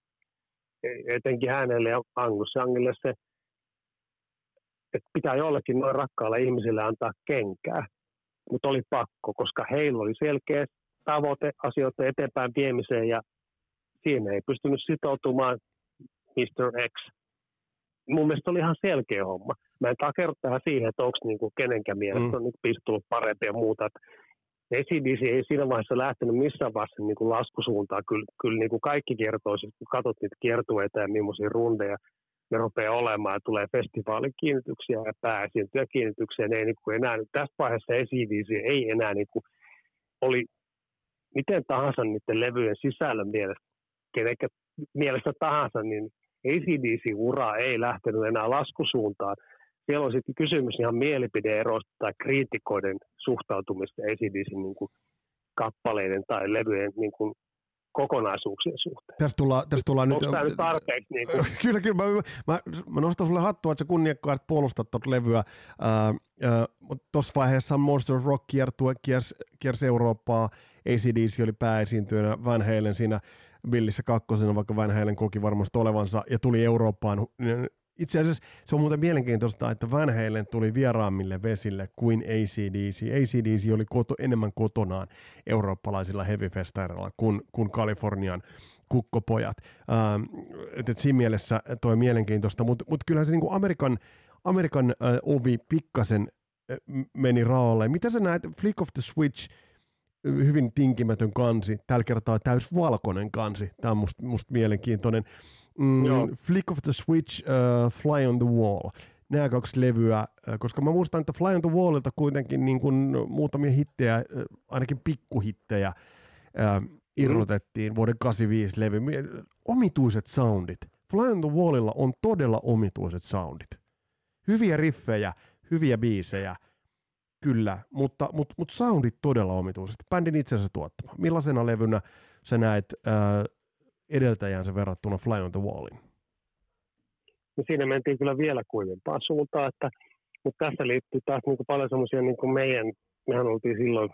etenkin hänelle ja Angus Youngille se, että pitää jollekin noin rakkaalle ihmisille antaa kenkää mutta oli pakko, koska heillä oli selkeä tavoite asioiden eteenpäin viemiseen ja siinä ei pystynyt sitoutumaan Mr. X. Mun mielestä oli ihan selkeä homma. Mä en takeru tähän siihen, että onko niinku kenenkään mielestä mm. on niinku tullut parempi ja muuta. ACDC ei siinä vaiheessa lähtenyt missään vaiheessa niinku laskusuuntaan. Kyllä, kyllä niinku kaikki kertoo, kun katsot niitä kiertueita ja millaisia rundeja ne rupeaa olemaan, tulee festivaalikiinnityksiä ja pääesiintyjäkiinnityksiä, ne ei niin kuin enää, tässä vaiheessa ACDC ei enää niin kuin, oli miten tahansa niiden levyjen sisällön mielestä, kenenkä mielestä tahansa, niin ACDC-ura ei lähtenyt enää laskusuuntaan. Siellä on sitten kysymys ihan mielipideeroista tai kriitikoiden suhtautumista ACDC niin kappaleiden tai levyjen niin kuin kokonaisuuksien suhteen. Tässä tullaan, tässä tullaan nyt... Onko nyt tarpeeksi? Niin kuin? [LAUGHS] kyllä, kyllä. Mä, mä, mä nostan sulle hattua, että sä kunniakkaasti puolustat tuota levyä. mutta tuossa vaiheessa Monster Rock kiertue, kiersi, kiersi Eurooppaa. ACDC oli pääesiintyjänä Van Halen siinä Billissä kakkosena, vaikka Van Halen koki varmasti olevansa, ja tuli Eurooppaan itse asiassa se on muuten mielenkiintoista, että Van Halen tuli vieraammille vesille kuin ACDC. ACDC oli koto, enemmän kotonaan eurooppalaisilla heavy-festareilla kuin, kuin Kalifornian kukkopojat. Ähm, et, et siinä mielessä toi mielenkiintoista, mutta mut kyllähän se niinku Amerikan, Amerikan äh, ovi pikkasen äh, meni raalle. Mitä sä näet, Flick of the Switch, hyvin tinkimätön kansi, tällä kertaa täys valkoinen kansi, tämä on musta must mielenkiintoinen. Mm, Flick of the Switch, uh, Fly on the Wall. Nämä kaksi levyä, uh, koska mä muistan, että Fly on the Wallilta kuitenkin niin kuin muutamia hittejä, uh, ainakin pikkuhittejä, uh, irrotettiin mm. vuoden 85 levy. Omituiset soundit. Fly on the Wallilla on todella omituiset soundit. Hyviä riffejä, hyviä biisejä, kyllä, mutta, mutta, mutta soundit todella omituiset. Bändin itsensä tuottama. Millaisena levynä sä näet uh, edeltäjänsä verrattuna Fly on the Wallin? No siinä mentiin kyllä vielä kuivempaan suuntaan, että, mutta tässä liittyy taas niin kuin paljon semmoisia niin kuin meidän, mehän oltiin silloin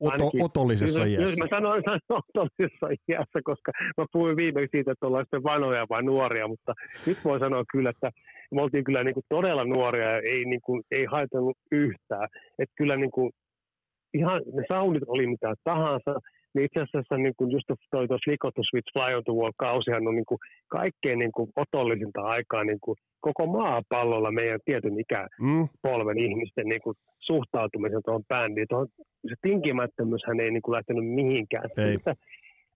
Oto, otollisessa iässä. Jos mä sanoin, sanoin otollisessa iässä, koska mä puhuin viimeksi siitä, että ollaan sitten vanhoja vai nuoria, mutta nyt voi sanoa kyllä, että me oltiin kyllä niin kuin todella nuoria ja ei, niin kuin, ei haitannut yhtään. Että kyllä niin kuin, ihan ne soundit oli mitä tahansa, niin itse asiassa niin kuin just toi tuossa Lico to Switch Fly on Wall kausihan on niin kuin kaikkein niin kuin otollisinta aikaa niin kuin koko maapallolla meidän tietyn ikäpolven mm. ihmisten niin kuin suhtautumisen tuohon bändiin. Tuohon, se tinkimättömyys hän ei niin kuin lähtenyt mihinkään. Ei. Mutta,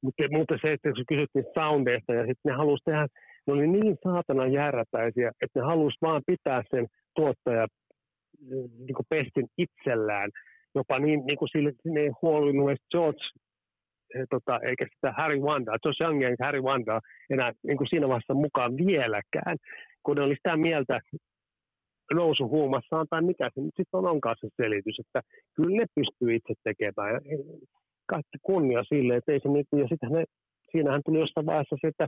mutta, mutta, se, että kun kysyttiin soundeista ja sitten ne halusi tehdä, ne oli niin saatana järräpäisiä, että ne halusi vaan pitää sen tuottaja niin kuin pestin itsellään. Jopa niin, niin kuin sille, ne ei huolinut edes George tota, eikä sitä Harry Wanda, Josh Young ja Harry Wanda enää niin kuin siinä vaiheessa mukaan vieläkään, kun ne oli sitä mieltä, nousuhuumassaan tai mikä se nyt sitten on onkaan se selitys, että kyllä ne pystyy itse tekemään. Ja kaikki kunnia sille, että ei se niin, ja sitten ne, siinähän tuli jossain vaiheessa se, että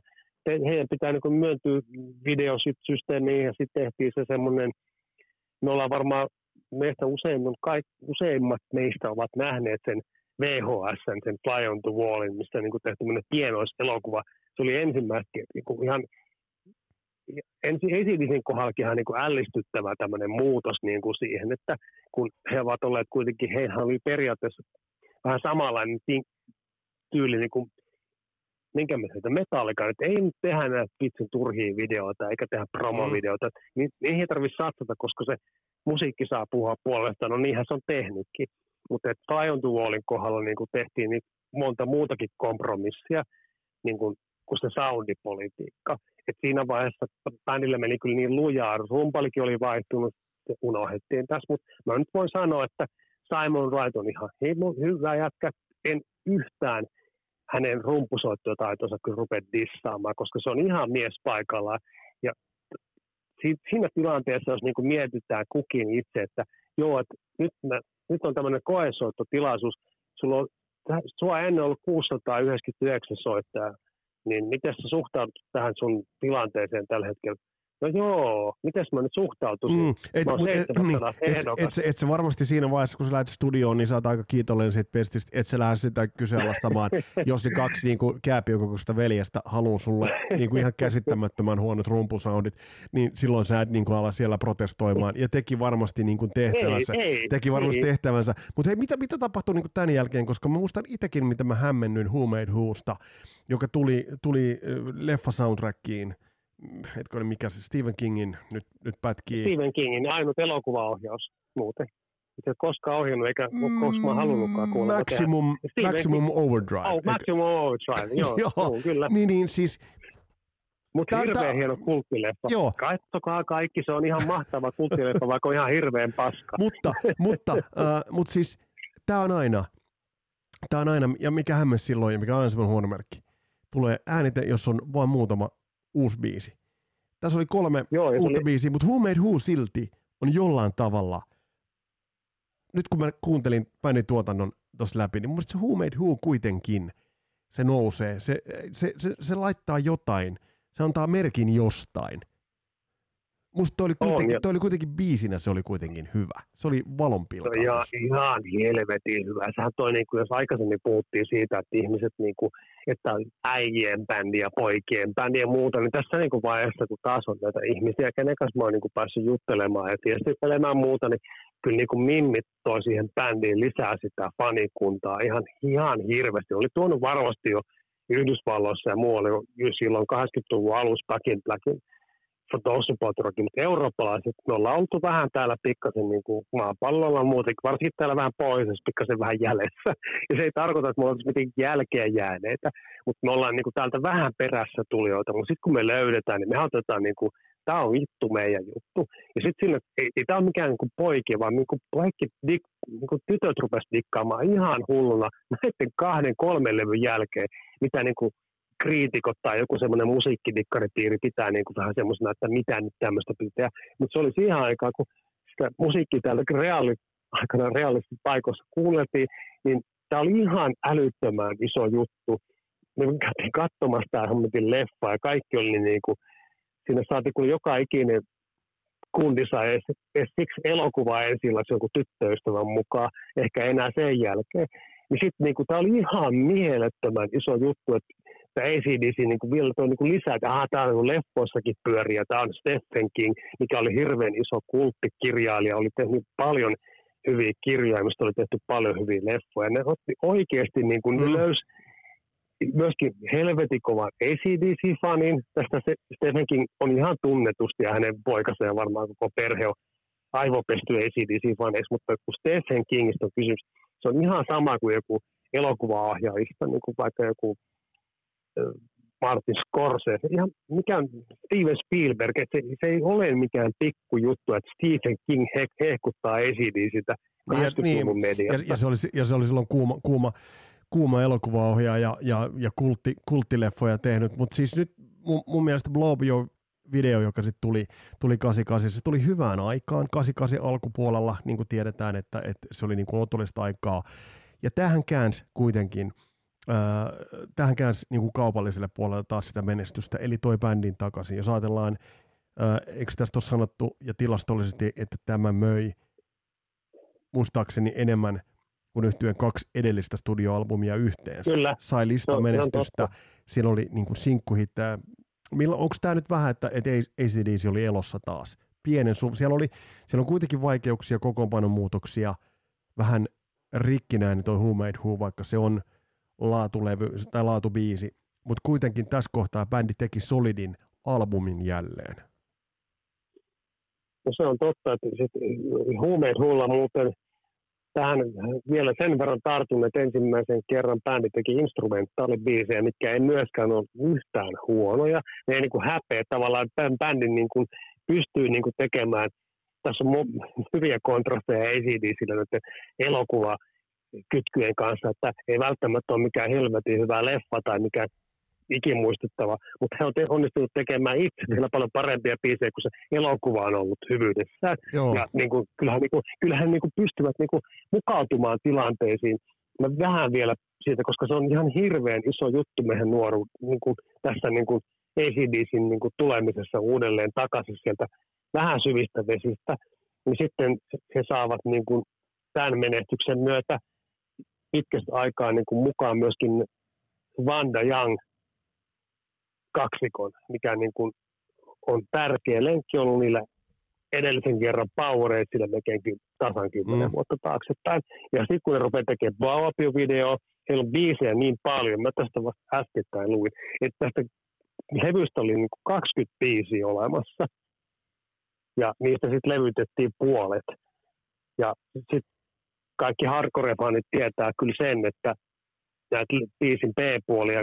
heidän pitää niin myöntyä videosysteemiin ja sitten tehtiin se semmoinen, me ollaan varmaan meistä useimmat, kaik, useimmat meistä ovat nähneet sen VHS, sen Fly on the Wallin, missä niin tehty pienoiselokuva. Se oli ensimmäistä niin ihan ensin esitisin kohdallakin ihan niin kuin ällistyttävä tämmöinen muutos niin kuin siihen, että kun he ovat olleet kuitenkin, hehän oli periaatteessa vähän samanlainen tyyli niin kuin minkä me sieltä metallika, että ei nyt tehdä näitä vitsin turhia videoita eikä tehdä promovideoita, mm. niin niihin ei tarvitse satsata, koska se musiikki saa puhua puolestaan, no niinhän se on tehnytkin. Mutta Fly on the Wallin kohdalla niin kuin tehtiin niin monta muutakin kompromissia, niin kuin, kuin se soundipolitiikka. Et siinä vaiheessa bändillä meni kyllä niin lujaa, rumpalikin oli vaihtunut, se unohdettiin tässä, mutta mä nyt voin sanoa, että Simon Wright on ihan hyvä jätkä, en yhtään hänen rumpusoittotaitonsa kyllä rupea dissaamaan, koska se on ihan mies paikallaan. Ja siinä tilanteessa, jos niin mietitään kukin itse, että joo, että nyt, mä, nyt on tämmöinen koesoittotilaisuus, sulla on, sua ennen ollut 699 soittajaa, niin miten sä suhtaudut tähän sun tilanteeseen tällä hetkellä? No joo, miten mä nyt suhtautuisin? Mm, et, mut, et, niin, et, et, et, et, se varmasti siinä vaiheessa, kun sä lähdet studioon, niin sä oot aika kiitollinen siitä pestistä, että sä lähdet sitä kyseenalaistamaan, [LAUGHS] jos ne kaksi niin kääpiökokoista veljestä haluaa sulle niin kuin ihan käsittämättömän huonot rumpusoundit, niin silloin sä et niin kuin ala siellä protestoimaan. Ja teki varmasti niin kuin tehtävänsä. Ei, ei, teki varmasti ei. tehtävänsä. Mutta hei, mitä, mitä tapahtui niin kuin tämän jälkeen, koska mä muistan itsekin, mitä mä hämmennyin Who Made Whosta, joka tuli, tuli leffa soundtrackiin – hetkinen, mikä se Stephen Kingin nyt, nyt pätkii? Stephen Kingin ainut elokuvaohjaus muuten. Se ei koskaan ohjannut eikä mm, koskaan halunnutkaan kuulla. Maximum, maximum King. Overdrive. Oh, Maximum Overdrive, [LAUGHS] joo, joo, joo kyllä. Niin, niin siis mutta hirveän hieno kulttileffa. Joo. Katsokaa kaikki, se on ihan mahtava kulttileffa, [LAUGHS] vaikka on ihan hirveän paska. mutta, mutta, [LAUGHS] äh, mutta siis tämä on aina, tämä on aina, ja mikä hämmes silloin, ja mikä on aina semmoinen huono merkki. Tulee äänite, jos on vain muutama uusi biisi. Tässä oli kolme Joo, uutta oli... biisiä, mutta Who Made Who silti on jollain tavalla, nyt kun mä kuuntelin bändin tuotannon tuossa läpi, niin mun se Who Made Who kuitenkin, se nousee, se, se, se, se laittaa jotain, se antaa merkin jostain. Musta toi oli, kuitenkin, on, toi oli kuitenkin biisinä, se oli kuitenkin hyvä. Se oli valonpilkaus. Ihan, ihan helvetin hyvä. Sehän toi, niin kuin, jos aikaisemmin puhuttiin siitä, että ihmiset, niin kuin, että on äijien bändi ja poikien bändi ja muuta, niin tässä niin kuin vaiheessa, kun taas on näitä ihmisiä, kenen kanssa mä oon niin kuin päässyt juttelemaan ja viestittelemään muuta, niin kyllä niin kuin Mimmit toi siihen bändiin lisää sitä fanikuntaa ihan, ihan hirveästi. Oli tuonut varmasti jo Yhdysvalloissa ja muualla jo silloin 80-luvun alussa Back in Blackin toussupoturokin, mutta eurooppalaiset, me ollaan oltu vähän täällä pikkasen niin kuin maapallolla muutenkin, varsinkin täällä vähän pohjoisessa pikkasen vähän jäljessä. Ja se ei tarkoita, että me oltaisiin mitenkään jälkeen jääneitä, mutta me ollaan niin kuin täältä vähän perässä tulijoita, mutta sitten kun me löydetään, niin me otetaan niin kuin, tämä on vittu meidän juttu. Ja sitten sinne, ei, ei tämä ole mikään niin poikia, vaan niin kuin poikki, dik, niin kuin tytöt rupesivat dikkaamaan ihan hulluna näiden kahden, kolmen levyn jälkeen, mitä niin kuin kriitikot tai joku semmoinen musiikkidikkaripiiri pitää niin kuin vähän semmoisena, että mitä nyt tämmöistä pitää. Mutta se oli siihen aikaan, kun sitä musiikkia täällä reaali, aikana realistisissa paikoissa kuunneltiin, niin tämä oli ihan älyttömän iso juttu. Me käytiin katsomassa tämä hommetin leffa ja kaikki oli niin kuin, siinä saatiin kun joka ikinen kundi sai edes, edes siksi elokuvaa ensin jonkun tyttöystävän mukaan, ehkä enää sen jälkeen. Niin sitten niin tämä oli ihan mielettömän iso juttu, että tämä ACDC niin kuin vielä toi niin kuin lisää, että tämä on niin leffoissakin pyöriä, tämä on Stephen King, mikä oli hirveän iso kulttikirjailija, oli tehnyt paljon hyviä kirjoja, mistä oli tehty paljon hyviä leffoja. Ne otti oikeasti, niin kuin, mm. ne löysi myöskin helvetin kovan ACDC-fanin. Tästä se, Stephen King on ihan tunnetusti ja hänen poikansa ja varmaan koko perhe on aivopesty ACDC-faneiksi, mutta kun Stephen Kingistä on kysymys, se on ihan sama kuin joku elokuva-ohjaajista, niin kuin vaikka joku Martin Scorsese, ihan mikään Steven Spielberg, että se, se ei ole mikään pikkujuttu, että Stephen King he, hehkuttaa sitä niin, ja, niin, ja, ja, se oli, ja se oli silloin kuuma, kuuma, kuuma elokuvaohjaaja ja, ja, ja kultti, kulttileffoja tehnyt, mutta siis nyt mun, mun mielestä Blow Your video, joka sitten tuli, tuli 88, se tuli hyvään aikaan, 88 alkupuolella, niin kuin tiedetään, että, että se oli niin kuin otollista aikaa, ja tähän käänsi kuitenkin – tähän käänsi niin kuin kaupalliselle puolelle taas sitä menestystä, eli toi bändin takaisin. Jos ajatellaan, ää, eikö tästä ole sanottu ja tilastollisesti, että tämä möi muistaakseni enemmän kuin yhtyeen kaksi edellistä studioalbumia yhteensä. Kyllä. Sai lista menestystä, siellä oli niin kuin sinkkuhittää. Onko tämä nyt vähän, että, että ACDC oli elossa taas? Pienen su- siellä, oli, siellä on kuitenkin vaikeuksia, kokoonpanon muutoksia, vähän rikkinäinen toi Who Made Who, vaikka se on – laatulevy tai laatubiisi, mutta kuitenkin tässä kohtaa bändi teki solidin albumin jälleen. No se on totta, että sit huumeet huulla muuten tähän vielä sen verran tartun, että ensimmäisen kerran bändi teki instrumentaalibiisejä, mitkä ei myöskään ole yhtään huonoja. Ne ei niin kuin häpeä tavallaan, että bändin niin kuin pystyy niin kuin tekemään, tässä on hyviä kontrasteja ACDCillä näiden elokuva kytkyjen kanssa, että ei välttämättä ole mikään helvetin hyvä leffa tai mikä ikimuistettava, mutta he on onnistunut tekemään itse vielä paljon parempia biisejä, kun se elokuva on ollut hyvyydessä. Joo. Ja niin kuin, kyllähän, niin kuin, kyllähän niin kuin pystyvät niin kuin, mukautumaan tilanteisiin. Mä vähän vielä siitä, koska se on ihan hirveän iso juttu meidän nuoru niin kuin, tässä niin kuin ACDCin niin kuin, tulemisessa uudelleen takaisin sieltä vähän syvistä vesistä, niin sitten he saavat niin kuin, tämän menestyksen myötä pitkästä aikaa niin kuin mukaan myöskin Vanda Young kaksikon, mikä niin kuin on tärkeä lenkki ollut niillä edellisen kerran Powerade melkein tasan kymmenen mm. vuotta taaksepäin. Ja sitten kun ne rupeaa tekemään Bauapio-video, heillä on biisejä niin paljon, mä tästä vasta äskettäin luin, että tästä levystä oli niin 20 biisiä olemassa. Ja niistä sitten levytettiin puolet. Ja sitten kaikki hardcore-fanit tietää kyllä sen, että näitä biisin B-puolia,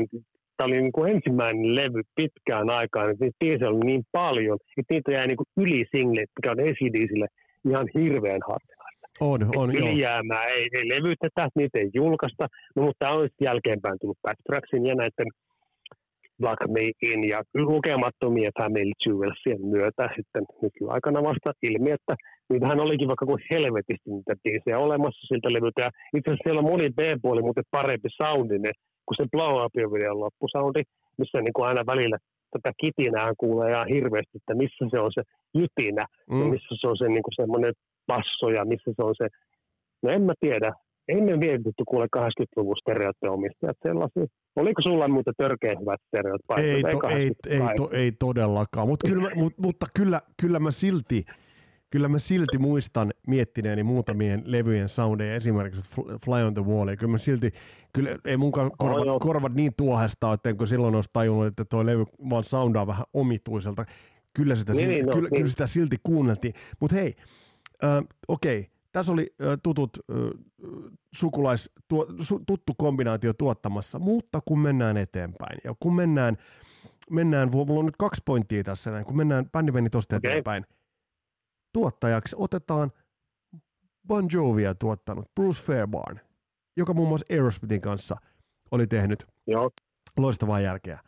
tämä oli niin kuin ensimmäinen levy pitkään aikaan, että niitä biisejä oli niin paljon, että niitä jäi niin kuin yli single, mikä on ACDCille ihan hirveän harvinaista. On, on, Ylijäämää ei, ei levytetä, niitä ei julkaista, no, mutta tämä on jälkeenpäin tullut Backtracksin ja näiden Black Me In ja lukemattomia Family Jewelsien myötä sitten nykyaikana vasta ilmi, että niitähän olikin vaikka kuin helvetisti niitä biisejä olemassa siltä levyltä. Ja itse asiassa siellä on moni B-puoli, mutta parempi soundinen kuin se Blow Up videon loppusoundi, missä niin kuin aina välillä tätä kitinää kuulee ihan hirveästi, että missä se on se jytinä, mm. ja missä se on se niin kuin semmoinen basso ja missä se on se, no en mä tiedä, ei me mietitty kuule 80-luvun stereoteomistajat sellaisia. Oliko sulla muuta törkeä hyvät stereot? Ei, to, ei, ei, to, ei todellakaan, Mut kyllä, mut, mutta kyllä, kyllä mä silti – kyllä mä silti muistan miettineeni muutamien levyjen soundeja, esimerkiksi Fly on the Wall, ja kyllä mä silti, kyllä ei mun korvat, oh, korvat niin tuohesta, että kun silloin olisi tajunnut, että tuo levy vaan soundaa vähän omituiselta. Kyllä sitä, niin, silti, no, kyllä, niin. kyllä sitä silti kuunneltiin. Mutta hei, äh, okei, okay. Tässä oli tutut sukulais, tuttu kombinaatio tuottamassa, mutta kun mennään eteenpäin ja kun mennään, mennään mulla on nyt kaksi pointtia tässä näin, kun mennään bändi meni tosta okay. eteenpäin, tuottajaksi otetaan Bon Jovia tuottanut Bruce Fairbairn, joka muun muassa Aerosmithin kanssa oli tehnyt Joo. loistavaa jälkeä.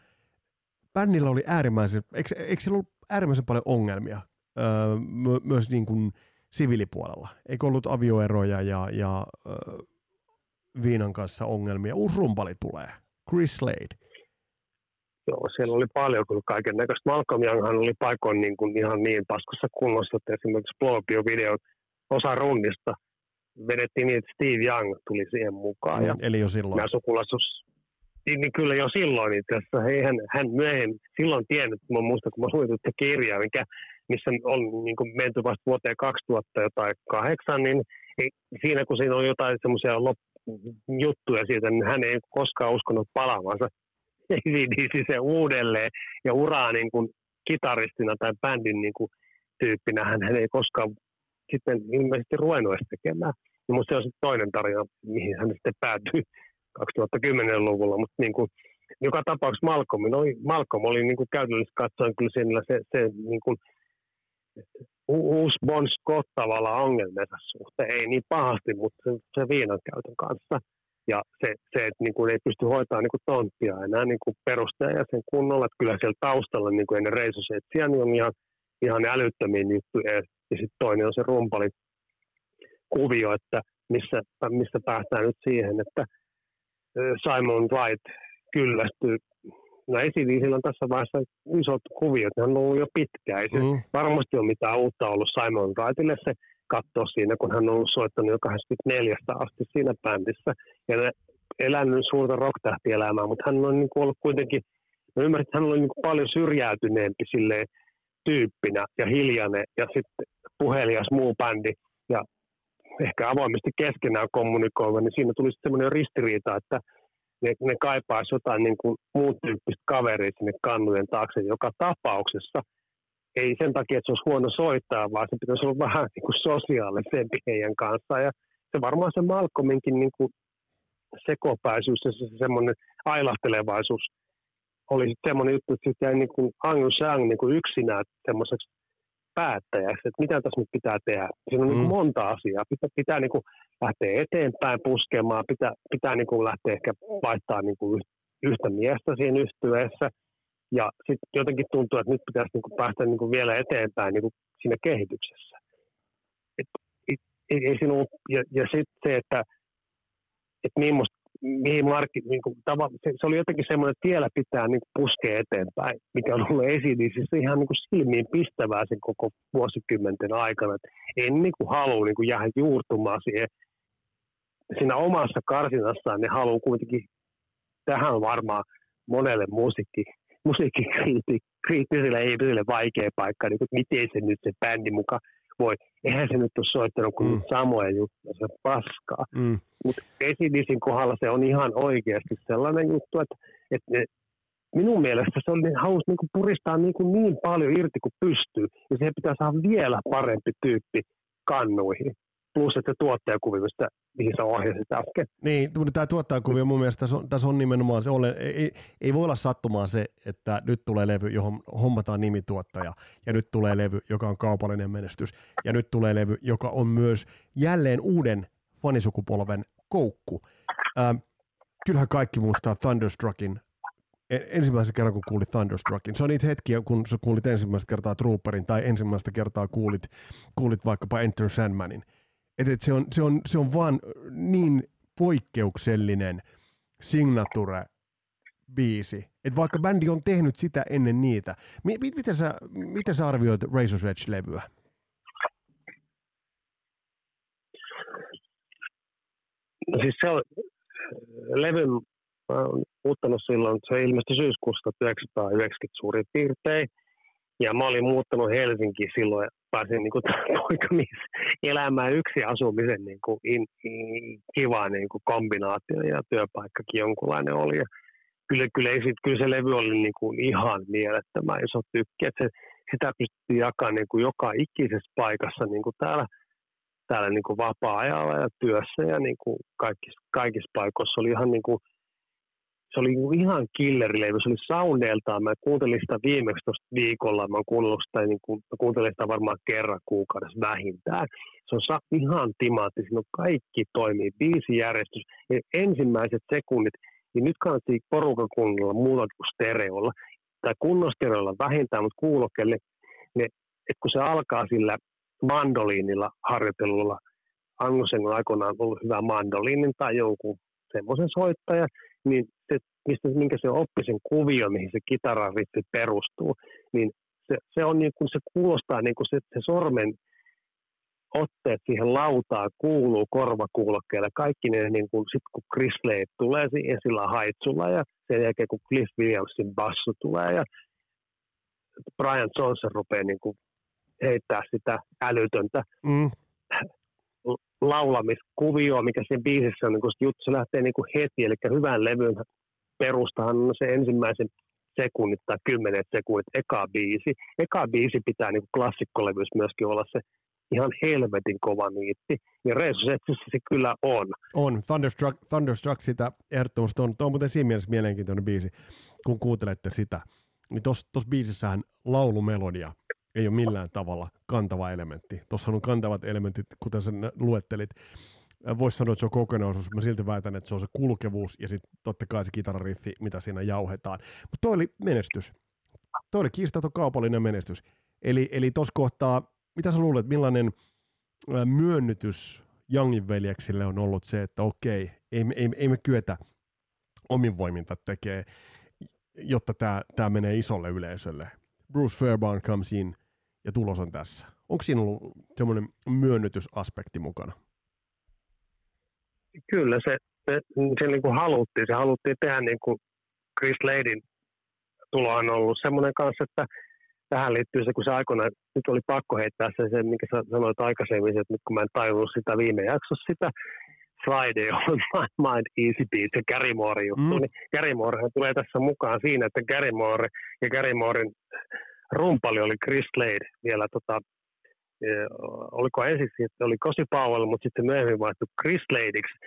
Bändillä oli äärimmäisen, eikö, eikö siellä ollut äärimmäisen paljon ongelmia öö, my, myös niin kuin siviilipuolella? Eikö ollut avioeroja ja, ja öö, Viinan kanssa ongelmia? Uusi rumpali tulee, Chris Slade. Joo, siellä oli paljon kyllä kaiken näköistä. Malcolm Younghan oli paikoin niin kuin ihan niin paskassa kunnossa, että esimerkiksi Blowpio video osa runnista vedettiin niin, että Steve Young tuli siihen mukaan. Ja Eli jo silloin. nämä sukulaisuus, niin niin kyllä jo silloin itse asiassa, hän, hän myöhemmin silloin tiennyt, mä muistan, kun mä luin tuota kirjaa, mikä, missä on niin kuin menty vasta vuoteen 2000 jotain kahdeksan, niin siinä kun siinä on jotain semmoisia juttuja siitä, niin hän ei koskaan uskonut palaavansa ACDC [LAUGHS] uudelleen ja uraa niin kuin kitaristina tai bändin niin kuin tyyppinä hän, hän ei koskaan sitten ilmeisesti ruvennut edes tekemään. Ja musta se on sitten toinen tarina, mihin hän sitten päätyi 2010-luvulla, mutta niin kuin, joka tapauksessa Malcolm, no, Malcolm oli niin kuin käytännössä katsoen kyllä se, se niin kuin, uusi Bon Scott tavallaan ongelmensa suhteen, ei niin pahasti, mutta se, se viinan käytön kanssa. Ja se, se että niin kuin ei pysty hoitamaan niin kuin tonttia enää niin kuin perustaja sen kunnolla, että kyllä siellä taustalla niin kuin ennen reisosetsiä niin on ihan, ihan älyttömiä juttuja. Ja, ja sitten toinen on se rumpali kuvio, että missä, missä päästään nyt siihen, että Simon Wright kyllästyy. No esiliisillä on tässä vaiheessa isot kuviot, hän on ollut jo pitkään. Ei se Mm. varmasti ole mitään uutta ollut Simon Wrightille se katsoa siinä, kun hän on ollut soittanut jo 84 asti siinä bändissä. Ja ne elänyt suurta rock-tähtielämää, mutta hän on niin kuin ollut kuitenkin, mä ymmärrän, että hän on niin kuin paljon syrjäytyneempi silleen tyyppinä ja hiljainen ja sitten puhelias muu bändi ja ehkä avoimesti keskenään kommunikoiva, niin siinä tuli sitten semmoinen ristiriita, että ne, ne kaipaisi jotain niin kuin muun tyyppistä kaveria sinne kannujen taakse joka tapauksessa. Ei sen takia, että se olisi huono soittaa, vaan se pitäisi olla vähän niin kuin sosiaalisempi heidän kanssaan. Ja se varmaan se Malcolminkin niin kuin sekopäisyys ja se, se semmoinen ailahtelevaisuus oli semmoinen juttu, että sitten jäi niin kuin Angus Young niin kuin yksinään semmoiseksi päättäjäksi, että mitä tässä nyt pitää tehdä. Siinä on mm. niin kuin monta asiaa. Pitää, pitää niin kuin lähteä eteenpäin puskemaan, pitää, pitää niin kuin lähteä ehkä vaihtaa niin kuin yhtä miestä siinä yhtyeessä. Ja sitten jotenkin tuntuu, että nyt pitäisi niin kuin päästä niin kuin vielä eteenpäin niin kuin siinä kehityksessä. Et, et, ei, ei siinä ollut, ja, ja sitten se, että et millaista mihin markki, niin kuin, tava, se, se, oli jotenkin semmoinen, että vielä pitää niin puskea eteenpäin, mikä on ollut esiin, niin siis ihan niin kuin silmiin pistävää sen koko vuosikymmenten aikana. Et ei niin kuin halua niin kuin jäädä juurtumaan siihen. Siinä omassa karsinassaan ne haluaa kuitenkin, tähän varmaan monelle musiikki, musiikkikriittiselle ihmiselle vaikea paikka, niin kuin, miten se nyt se bändi mukaan voi. Eihän se nyt ole soittanut kuin Mm. samoja juttuja, se paskaa. Mm. Mutta Esidisin kohdalla se on ihan oikeasti sellainen juttu, että, että ne, minun mielestä se oli, halusi niin puristaa niin, kuin niin paljon irti kuin pystyy, ja siihen pitää saada vielä parempi tyyppi kannuihin. Plus, että se tuottajakuvi, mistä, mihin sä ohjasit äsken. Niin, tämä tuottajakuvio mun mielestä tässä on, tässä on nimenomaan se, ole, ei, ei voi olla sattumaan se, että nyt tulee levy, johon hommataan nimituottaja, ja nyt tulee levy, joka on kaupallinen menestys, ja nyt tulee levy, joka on myös jälleen uuden fanisukupolven koukku. Ähm, kyllähän kaikki muistaa Thunderstruckin e- ensimmäisen kerran, kun kuulit Thunderstruckin. Se on niitä hetkiä, kun sä kuulit ensimmäistä kertaa Trooperin tai ensimmäistä kertaa kuulit, kuulit vaikkapa Enter Sandmanin. Et, et se, on, se, on, se on vaan niin poikkeuksellinen signature-biisi, että vaikka bändi on tehnyt sitä ennen niitä. Mi, miten, sä, miten sä arvioit Razor's Edge-levyä? No siis se on, levyn mä oon muuttanut silloin, se ilmestyi syyskuussa 1990 suurin piirtein. Ja mä olin muuttanut Helsinkiin silloin pääsin niin [LAUGHS] poikamies elämään yksi asumisen niin kuin in, in, kiva niin kuin kombinaatio ja työpaikkakin jonkunlainen oli. Ja kyllä, kyllä, sit, kyllä se levy oli niin kuin ihan mielettömän iso tykki, että se, sitä pystyttiin jakamaan niin kuin joka ikisessä paikassa niin kuin täällä, täällä niin kuin vapaa-ajalla ja työssä ja niin kuin kaikissa, kaikissa paikoissa oli ihan niin kuin se oli niinku ihan killerilevy, se oli soundeiltaan. Mä kuuntelin sitä viimeksi tuosta viikolla, mä sitä, niin kuin, mä kuuntelin sitä varmaan kerran kuukaudessa vähintään. Se on ihan timaatti, siinä on kaikki toimii, biisijärjestys, ja ensimmäiset sekunnit, niin nyt kannattaa porukan kuunnella muuta kuin stereolla, tai kunnon stereolla vähintään, mutta kuulokkeelle, että kun se alkaa sillä mandoliinilla harjoittelulla, Angusen on aikoinaan ollut hyvä mandoliinin tai jonkun semmoisen soittaja, niin se, mistä, minkä se oppi sen kuvio, mihin se kitarariffi perustuu, niin se, se, on niin kuin, se kuulostaa niin kuin se, se sormen otteet siihen lautaan kuuluu korvakuulokkeelle. Kaikki ne, niin kuin, sit kun Chris Lade tulee siihen sillä haitsulla ja sen jälkeen kun Cliff Williamsin bassu tulee ja Brian Johnson rupeaa niin kuin heittää sitä älytöntä mm. Laulamiskuvioa, mikä siinä biisissä on, niin kun juttu se lähtee niin kuin heti, eli hyvän levyn perustahan on se ensimmäisen sekunnit tai kymmenet sekunnit eka biisi. Eka biisi pitää niin klassikkolevyys myöskin olla se ihan helvetin kova niitti. Ja Resurrectissä se kyllä on. On. Thunderstruck, Thunderstruck sitä ehdottomasti on. Tuo on muuten siinä mielessä mielenkiintoinen biisi, kun kuuntelette sitä. Niin tuossa biisissähän laulumelodia ei ole millään tavalla kantava elementti. Tuossa on kantavat elementit, kuten sä luettelit. Voisi sanoa, että se on kokonaisuus. Mä silti väitän, että se on se kulkevuus ja sitten totta kai se kitarariffi, mitä siinä jauhetaan. Mutta toi oli menestys. Toi oli kiistaton kaupallinen menestys. Eli, eli tuossa kohtaa, mitä sä luulet, millainen myönnytys Youngin veljeksille on ollut se, että okei, ei, ei, ei me kyetä omin voiminta tekee, jotta tämä menee isolle yleisölle. Bruce Fairbairn comes in – ja tulos on tässä. Onko siinä ollut semmoinen myönnytysaspekti mukana? Kyllä se, se, se niin kuin haluttiin. Se haluttiin tehdä niin kuin Chris Ladin tulo on ollut semmoinen kanssa, että tähän liittyy se, kun se aikoinaan, nyt oli pakko heittää se, se minkä sä sanoit aikaisemmin, että nyt kun mä en tajunnut sitä viime jaksossa sitä, Friday on [LAUGHS] My Mind Easy Beat, se Gary Moore juttu, mm. niin Gary Moore tulee tässä mukaan siinä, että Gary Moore ja Gary Mooren rumpali oli Chris Slade vielä tota, e, oliko ensiksi, että oli Kosi Powell, mutta sitten myöhemmin vaihtui Chris Sladeiksi.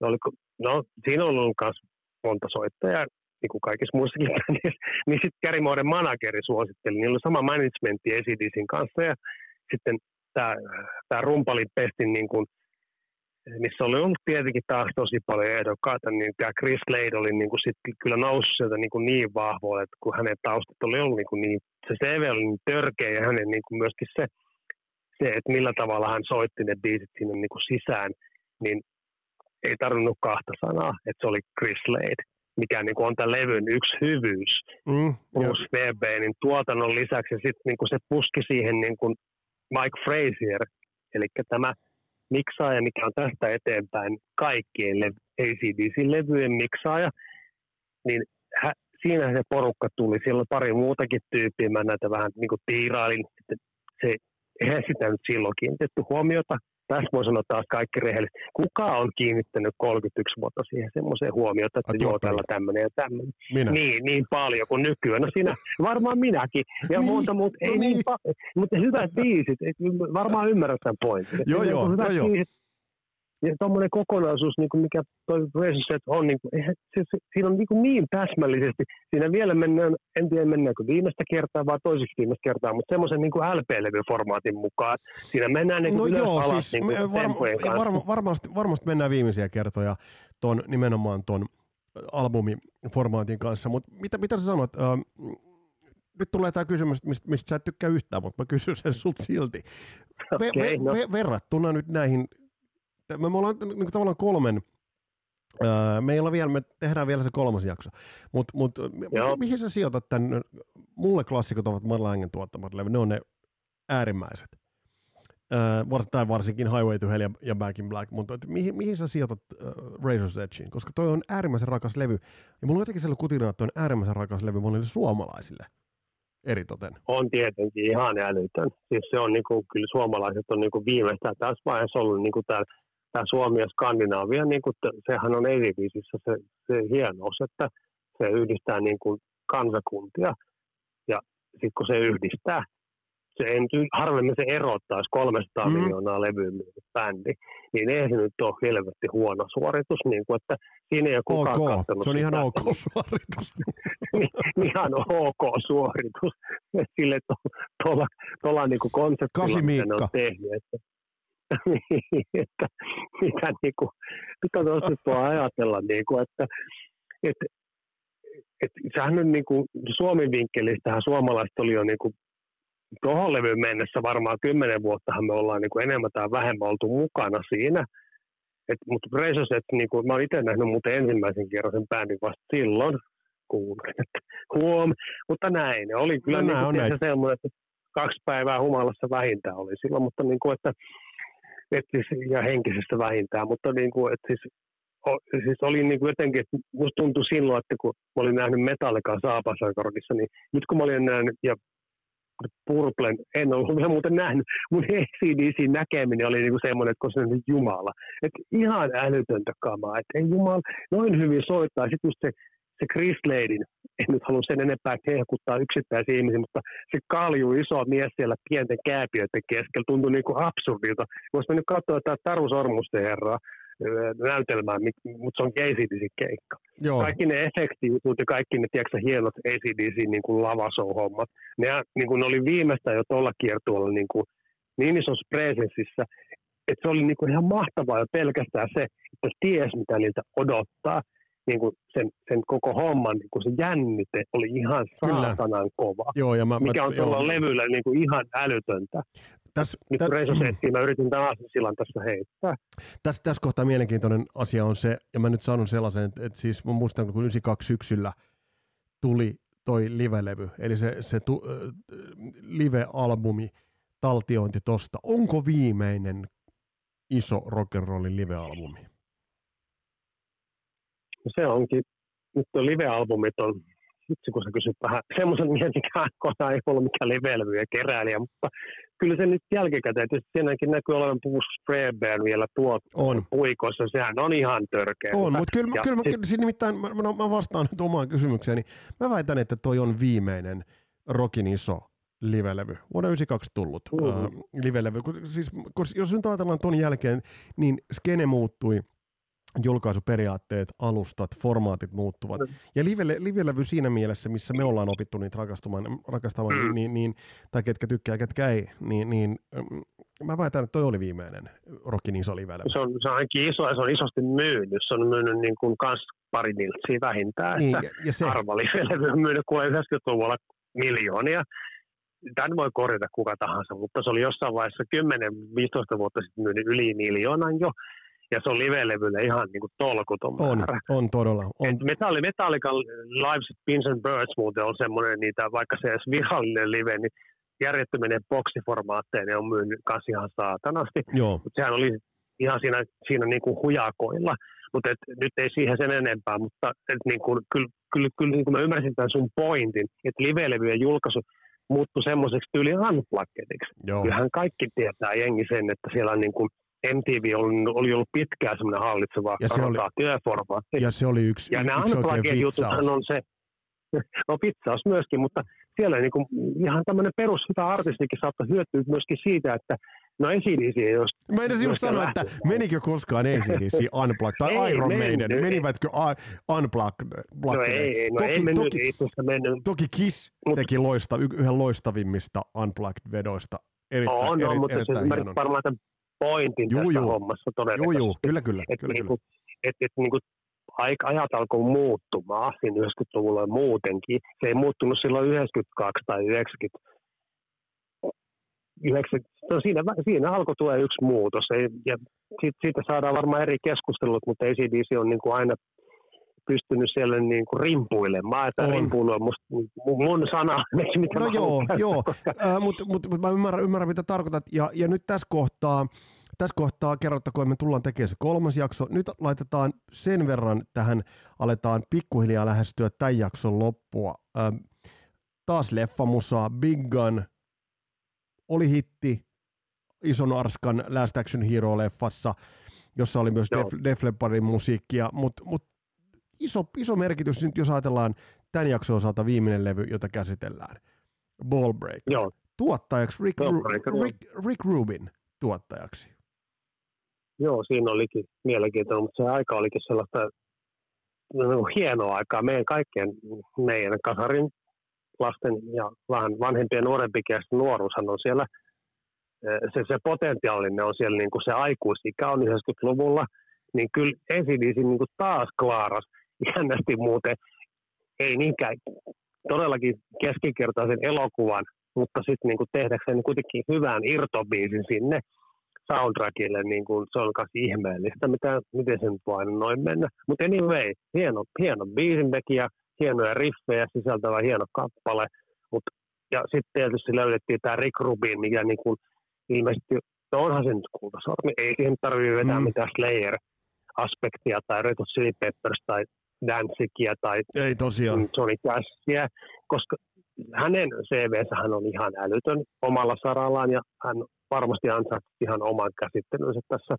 Oliko, no, siinä on ollut myös monta soittajaa, niin kuin kaikissa muissakin bändissä, [LAUGHS] niin sitten Gary Mooren manageri suositteli, niillä oli sama managementti ACDCin kanssa, ja sitten tämä, rumpalin pestin niin kuin, missä oli ollut tietenkin taas tosi paljon ehdokkaita, niin tämä Chris Slade oli niin kuin sit kyllä noussut sieltä niin, kuin niin vahvoa, että kun hänen taustat oli ollut niin, kuin niin se CV oli niin törkeä ja hänen niin kuin myöskin se, se, että millä tavalla hän soitti ne biisit sinne niin kuin sisään, niin ei tarvinnut kahta sanaa, että se oli Chris Slade, mikä niin kuin on tämän levyn yksi hyvyys. Mm, Bruce niin tuotannon lisäksi sitten niin kuin se puski siihen niin kuin Mike Frazier, eli tämä miksaaja, mikä on tästä eteenpäin kaikkien le- ACDC-levyjen miksaaja, niin hä, siinä se porukka tuli. Siellä oli pari muutakin tyyppiä, mä näitä vähän niin kuin tiirailin, että se, eihän sitä nyt silloin kiinnitetty huomiota, tässä voi sanoa taas kaikki rehellisesti. Kuka on kiinnittänyt 31 vuotta siihen semmoiseen huomiota, että joo, tällä tämmöinen ja tämmöinen. Minä. Niin, niin paljon kuin nykyään. No siinä, varmaan minäkin. Ja niin, monta, mutta no ei niin. niin pa- mutta hyvät biisit, varmaan ymmärrät tämän pointin. Joo, joo, hyvät joo, biisit, ja tuommoinen kokonaisuus, niin kuin mikä toi Reset on, niin kuin, se, se, siinä on niin, kuin niin täsmällisesti, siinä vielä mennään, en tiedä mennäänkö viimeistä kertaa vai toiseksi viimeistä kertaa, mutta semmoisen niin LP-levyformaatin mukaan. Siinä mennään niin kuin no ylös joo, alas siis niin kuin varma, varma, varmasti, varmasti mennään viimeisiä kertoja ton, nimenomaan tuon albumiformaatin kanssa, mutta mitä, mitä sä sanot, äh, nyt tulee tämä kysymys, mistä, mistä sä et tykkää yhtään, mutta mä kysyn sen sulta silti. Ve, okay, ve, no. ve, verrattuna nyt näihin me, me ollaan niin kuin tavallaan kolmen, öö, me ei ole vielä, me tehdään vielä se kolmas jakso, mutta mut, mi- mihin sä sijoitat tämän, mulle klassikot ovat Marlangen tuottamat levy, ne on ne äärimmäiset. Öö, tai varsinkin Highway to Hell ja, ja Back in Black, mutta mihin, mihin sä sijoitat uh, Razor's Edgein? Koska toi on äärimmäisen rakas levy, ja mulla on jotenkin sellainen kutina, että toi on äärimmäisen rakas levy monille suomalaisille eritoten. On tietenkin ihan älytön. Siis se on niinku, kyllä suomalaiset on niinku viimeistään tässä vaiheessa ollut niinku täällä tämä Suomi ja Skandinaavia, niin kuin, sehän on Erivisissä se, se hienous, että se yhdistää niin kuin kansakuntia. Ja sitten kun se yhdistää, se en, harvemmin se erottaa, 300 mm. miljoonaa levyä bändi, niin ei se nyt ole helvetti huono suoritus, niin kuin, että siinä ei ole kukaan okay. katsonut. Se on [LAUGHS] ihan ok suoritus. ihan ok suoritus. Sille tuolla, tuolla niin kuin konseptilla, mitä ne on tehnyt. Että [LAUGHS] että mitä niin kuin, mitä tuossa ajatella, niin kuin, että, että, että sehän on niin kuin, Suomen vinkkelistähän suomalaiset oli jo niin kuin, tuohon levyyn mennessä varmaan kymmenen vuottahan me ollaan niin kuin enemmän tai vähemmän oltu mukana siinä. Et, mutta Resoset, niin kuin, mä oon itse nähnyt muuten ensimmäisen kerran sen bändin vasta silloin, kuulin, että [LAUGHS] huom, mutta näin. Oli kyllä no, niin kuin, on semmoinen, että kaksi päivää humalassa vähintään oli silloin, mutta niin kuin, että et siis, ja henkisestä vähintään, mutta niin kuin, et siis, o, siis oli niin kuin jotenkin, musta tuntui silloin, että kun mä olin nähnyt Metallican Saapasakorkissa, niin nyt kun mä olin nähnyt, ja Purplen, en ollut vielä muuten nähnyt, mun ACDC näkeminen oli niinku semmoinen, että kun se on Jumala. Että ihan älytöntä kamaa, että ei Jumala noin hyvin soittaa. Sitten se, se Chris Ladin, en nyt halua sen enempää kehkuttaa yksittäisiä ihmisiä, mutta se kalju iso mies siellä pienten kääpiöiden keskellä tuntui niin kuin absurdilta. Voisi nyt katsoa tätä Taru Sormusten herraa, näytelmää, mutta se on ACDC keikka. Joo. Kaikki ne efektiivit ja kaikki ne tiedätkö, hienot ACDC niin kuin lavashow-hommat, ne, niin kuin ne oli viimeistä jo tuolla kiertueella niin, kuin, niin isossa presenssissä, että se oli niin kuin ihan mahtavaa jo pelkästään se, että ties mitä niiltä odottaa niin kuin sen, sen koko homman niin kuin se jännite oli ihan saatanan kova, joo, ja mä, mikä on tuolla levyllä niin kuin ihan älytöntä. Täs, Nyt tä, kun mä yritin tämän sillan tässä heittää. Tässä, tässä kohtaa mielenkiintoinen asia on se, ja mä nyt sanon sellaisen, että, että siis mä muistan, kun 92 syksyllä tuli toi live-levy, eli se, se tu, äh, live-albumi, taltiointi tosta. Onko viimeinen iso rock'n'rollin live-albumi? Se onkin, nyt tuo live-albumit on, itse kun sä kysyt vähän semmoisen mikä aikoinaan ei ollut mikään live ja keräilijä, mutta kyllä se nyt jälkikäteen, tietysti siinäkin näkyy olevan Bruce Spreadburn vielä tuot on. puikossa, sehän on ihan törkeä. On, mutta kyllä, ja kyllä, sit... kyllä siis nimittäin mä, mä, vastaan nyt omaan kysymykseeni. Mä väitän, että toi on viimeinen Rockin iso livelevy, vuonna 92 tullut mm-hmm. uh, livelevy. Siis, jos nyt ajatellaan ton jälkeen, niin skene muuttui – julkaisuperiaatteet, alustat, formaatit muuttuvat. Mm. Ja live, live-levy siinä mielessä, missä me ollaan opittu niitä rakastumaan, rakastamaan, mm. niin, niin, tai ketkä tykkää, ketkä ei, niin, niin mm, mä väitän, että toi oli viimeinen Rockin iso live Se on, se on ainakin iso ja se on isosti myynyt. Se on myynyt niin kuin kans pari miltsiä vähintään. Niin, että ja se... Harva live-levy on myynyt kuule 90-luvulla miljoonia. Tämän voi korjata kuka tahansa, mutta se oli jossain vaiheessa 10-15 vuotta sitten myynyt yli miljoonan jo ja se on live-levylle ihan niin kuin tolkuton on, määrä. On todella. On. Metalli, Metallica Live Pins and Birds muuten on semmoinen, niitä, vaikka se edes virallinen live, niin järjettöminen boksiformaatteinen on myynyt kanssa ihan saatanasti. Joo. Mutta sehän oli ihan siinä, siinä niin kuin hujakoilla. Mutta nyt ei siihen sen enempää, mutta et niin kuin, kyllä, kyllä, kyllä niin kuin mä ymmärsin tämän sun pointin, että live-levyjen julkaisu muuttui semmoiseksi tyyli unpluggediksi. Kyllähän kaikki tietää jengi sen, että siellä on niin kuin MTV oli, oli ollut pitkään semmoinen hallitseva ja se oli, Ja se oli yksi, ja y- nämä yksi jututhan on se, [LAUGHS] no pizzaus myöskin, mutta siellä niin kuin, ihan tämmöinen perus hyvä artistikin saattaa hyötyä myöskin siitä, että No ACDC ei jos... Mä edes just sanoa, että menikö koskaan ACDC Unplugged [LAUGHS] tai ei, Iron Maiden, ei, menivätkö Unplugged? No ei, no toki, ei mennyt, toki, itse mennyt. Toki Kiss teki loista, yhden loistavimmista Unplugged-vedoista. Erittäin, on, eri, no, mutta se varmaan tämän pointin juu, tässä juu. hommassa todennäköisesti. Joo, joo, kyllä, kyllä. Että kyllä, niinku, et, et, niinku, ajat alkoi muuttumaan siinä 90-luvulla muutenkin. Se ei muuttunut silloin 92 tai 90. 90 no siinä, siinä alkoi tulla yksi muutos. Ja siitä, siitä saadaan varmaan eri keskustelut, mutta ACDC on niin kuin aina pystynyt siellä niin kuin rimpuilemaan. Että on. rimpuilu on musta mun sana, [LAUGHS] mitä No joo, joo. äh, mutta mut, mut mä ymmärrän, ymmärrän, mitä tarkoitat. Ja, ja nyt tässä kohtaa, tässä kohtaa kerrottakoon, me tullaan tekemään se kolmas jakso. Nyt laitetaan sen verran tähän, aletaan pikkuhiljaa lähestyä tämän jakson loppua. Ähm, taas leffamusaa, Big Gun, oli hitti, ison Arskan Last Action Hero-leffassa, jossa oli myös Def, Def Leppardin musiikkia, mutta mut iso, iso merkitys nyt, jos ajatellaan tämän jakson osalta viimeinen levy, jota käsitellään. Ball Break. Joo. Tuottajaksi Rick, Ru- Rick, Rick Rubin tuottajaksi. Joo, siinä olikin mielenkiintoinen, mutta se aika olikin sellaista no, hienoa aikaa meidän kaikkien, meidän kasarin lasten ja vähän vanhempien nuorempikin, ja nuoruushan on siellä, se, se potentiaalinen on siellä, niin kuin se aikuisikä on 90-luvulla, niin kyllä ACDC niin kuin taas klaaras jännästi muuten, ei niinkään todellakin keskinkertaisen elokuvan, mutta sitten niin tehdäkseen kuitenkin hyvän irtobiisin sinne soundtrackille, niin kuin se on myös ihmeellistä, mitä, miten se nyt voi noin mennä. Mutta anyway, hieno, hieno biisintekijä, hienoja riffejä sisältävä hieno kappale, Mut, ja sitten tietysti löydettiin tämä Rick Rubin, mikä niin kuin ilmeisesti että onhan se nyt kultasormi. Ei siihen tarvitse vetää mm. mitään Slayer-aspektia tai Red Hot Chili Peppers tai Danzigia tai Ei tosiaan. Johnny Cashia, koska hänen CVnsä hän on ihan älytön omalla sarallaan ja hän varmasti ansaitsi ihan oman käsittelynsä tässä,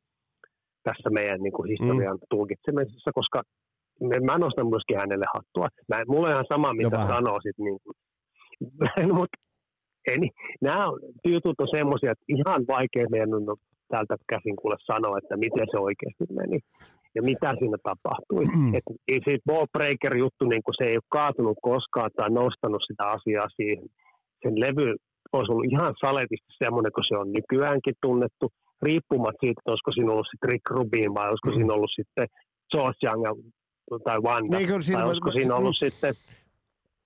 tässä meidän niin kuin historian mm. tulkitsemisessa, koska mä nostan myöskin hänelle hattua. Mä, mulla on ihan sama, mitä no sanoisit. Niin kuin, [LAUGHS] mutta ei, nämä jutut on semmoisia, että ihan vaikea meidän on täältä käsin kuule sanoa, että miten se oikeasti meni ja mitä siinä tapahtui. Mm. Et, ei se ballbreaker-juttu, niin se ei ole kaatunut koskaan tai nostanut sitä asiaa siihen. Sen levy olisi ollut ihan saletisti semmoinen, kun se on nykyäänkin tunnettu, riippumatta siitä, että olisiko siinä ollut sitten Rick Rubin vai olisiko mm. siinä ollut sitten George Young tai Wanda, niin, siinä, tai olisiko siinä ollut mm. sitten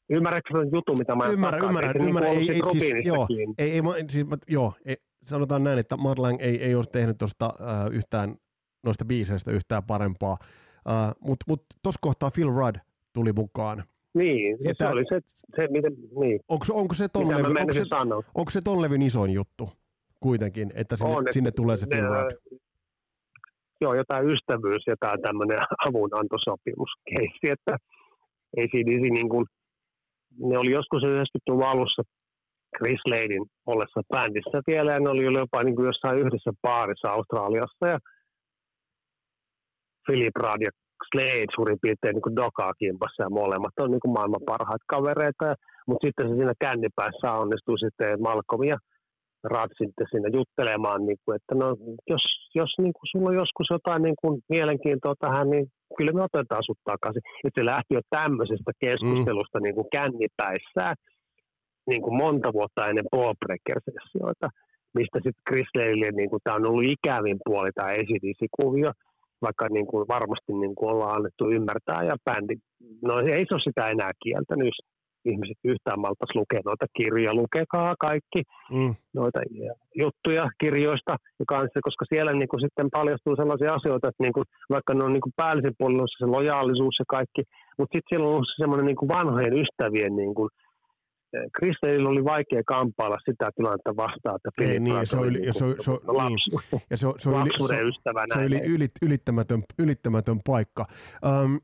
Ymmärrätkö sen jutun, mitä mä ymmärrän, ymmärrän, niin ymmärrän. Ei, ei, siis, joo, ei, ei, siis, joo, ei, sanotaan näin, että Marlang ei, ei olisi tehnyt tuosta uh, yhtään noista biiseistä yhtään parempaa, uh, mutta mut tuossa kohtaa Phil Rudd tuli mukaan. Niin, se oli se, se miten, niin. Onko, onko, se ton levy, onko, se, onko se ton levyn isoin juttu kuitenkin, että sinne, on, sinne tulee se Phil Rudd? Joo, jotain ystävyys ja tämä tämmöinen avunantosopimuskeissi, että ei siinä niin kuin, ne oli joskus 90-luvun alussa Chris Ladin ollessa bändissä vielä, ja ne oli jopa niin kuin jossain yhdessä baarissa Australiassa, ja Philip Rad ja Slade suurin piirtein niin dokaa kimpassa, ja molemmat on niin kuin maailman parhaita kavereita, mutta sitten se siinä kännipäässä onnistui sitten Malcolm ja Rad sitten siinä juttelemaan, niin kuin, että no, jos, jos niin kuin sulla on joskus jotain niin kuin mielenkiintoa tähän, niin kyllä me otetaan sut takaisin. Et se lähti jo tämmöisestä keskustelusta mm. niin kuin kännipäissään niin kuin monta vuotta ennen Ballbreaker-sessioita, mistä sitten Chris Leille, niin kuin, tämä on ollut ikävin puoli tämä esidisi-kuvio, vaikka niin kuin varmasti niin kuin ollaan annettu ymmärtää ja bändi, no ei se ole sitä enää kieltänyt, ihmiset yhtään maltas lukea noita kirjoja, lukekaa kaikki mm. noita juttuja kirjoista ja kanssa, koska siellä niin kuin sitten paljastuu sellaisia asioita, että niin kuin, vaikka ne on niin kuin päällisen puolella se lojaalisuus ja kaikki, mutta sitten siellä on ollut semmoinen niin kuin vanhojen ystävien niin kuin, Kristelillä oli vaikea kampailla sitä tilannetta vastaan, että Ei, niin, se oli, niin, se, se, niin, ja se, se, oli, se, se oli ylit, ylittämätön, ylittämätön paikka. Um,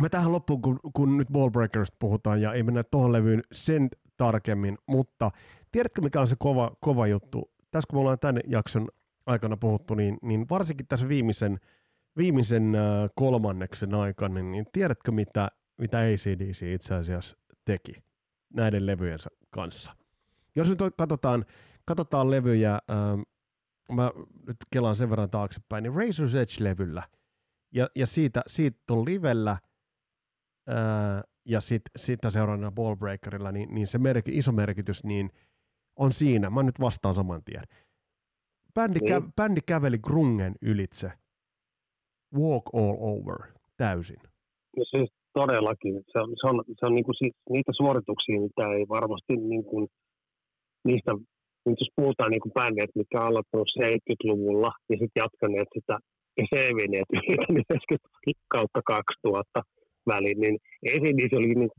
Mä tähän loppuun, kun, kun nyt Ballbreakers puhutaan ja ei mennä tuohon levyyn sen tarkemmin, mutta tiedätkö mikä on se kova, kova juttu? Tässä kun me ollaan tämän jakson aikana puhuttu, niin, niin varsinkin tässä viimeisen, viimeisen kolmanneksen aikana, niin tiedätkö mitä, mitä ACDC itse asiassa teki näiden levyjensä kanssa? Jos nyt katsotaan, katsotaan levyjä, ähm, mä nyt kelaan sen verran taaksepäin, niin Razor's Edge-levyllä ja, ja siitä, siitä on livellä – ja sitten sit seuraavana ballbreakerilla, niin, niin se merki, iso merkitys niin on siinä. Mä nyt vastaan saman tien. Bändi, niin. kä, bändi käveli Grungen ylitse. Walk all over. Täysin. No siis todellakin. Se on, se on, se on niinku siis niitä suorituksia, mitä ei varmasti niinku, niistä, nyt jos puhutaan niinku bändeet, mitkä on aloittanut 70-luvulla ja sitten jatkaneet sitä ja selvinneet 90 kautta 2000, väliin, niin ACDC oli, niin,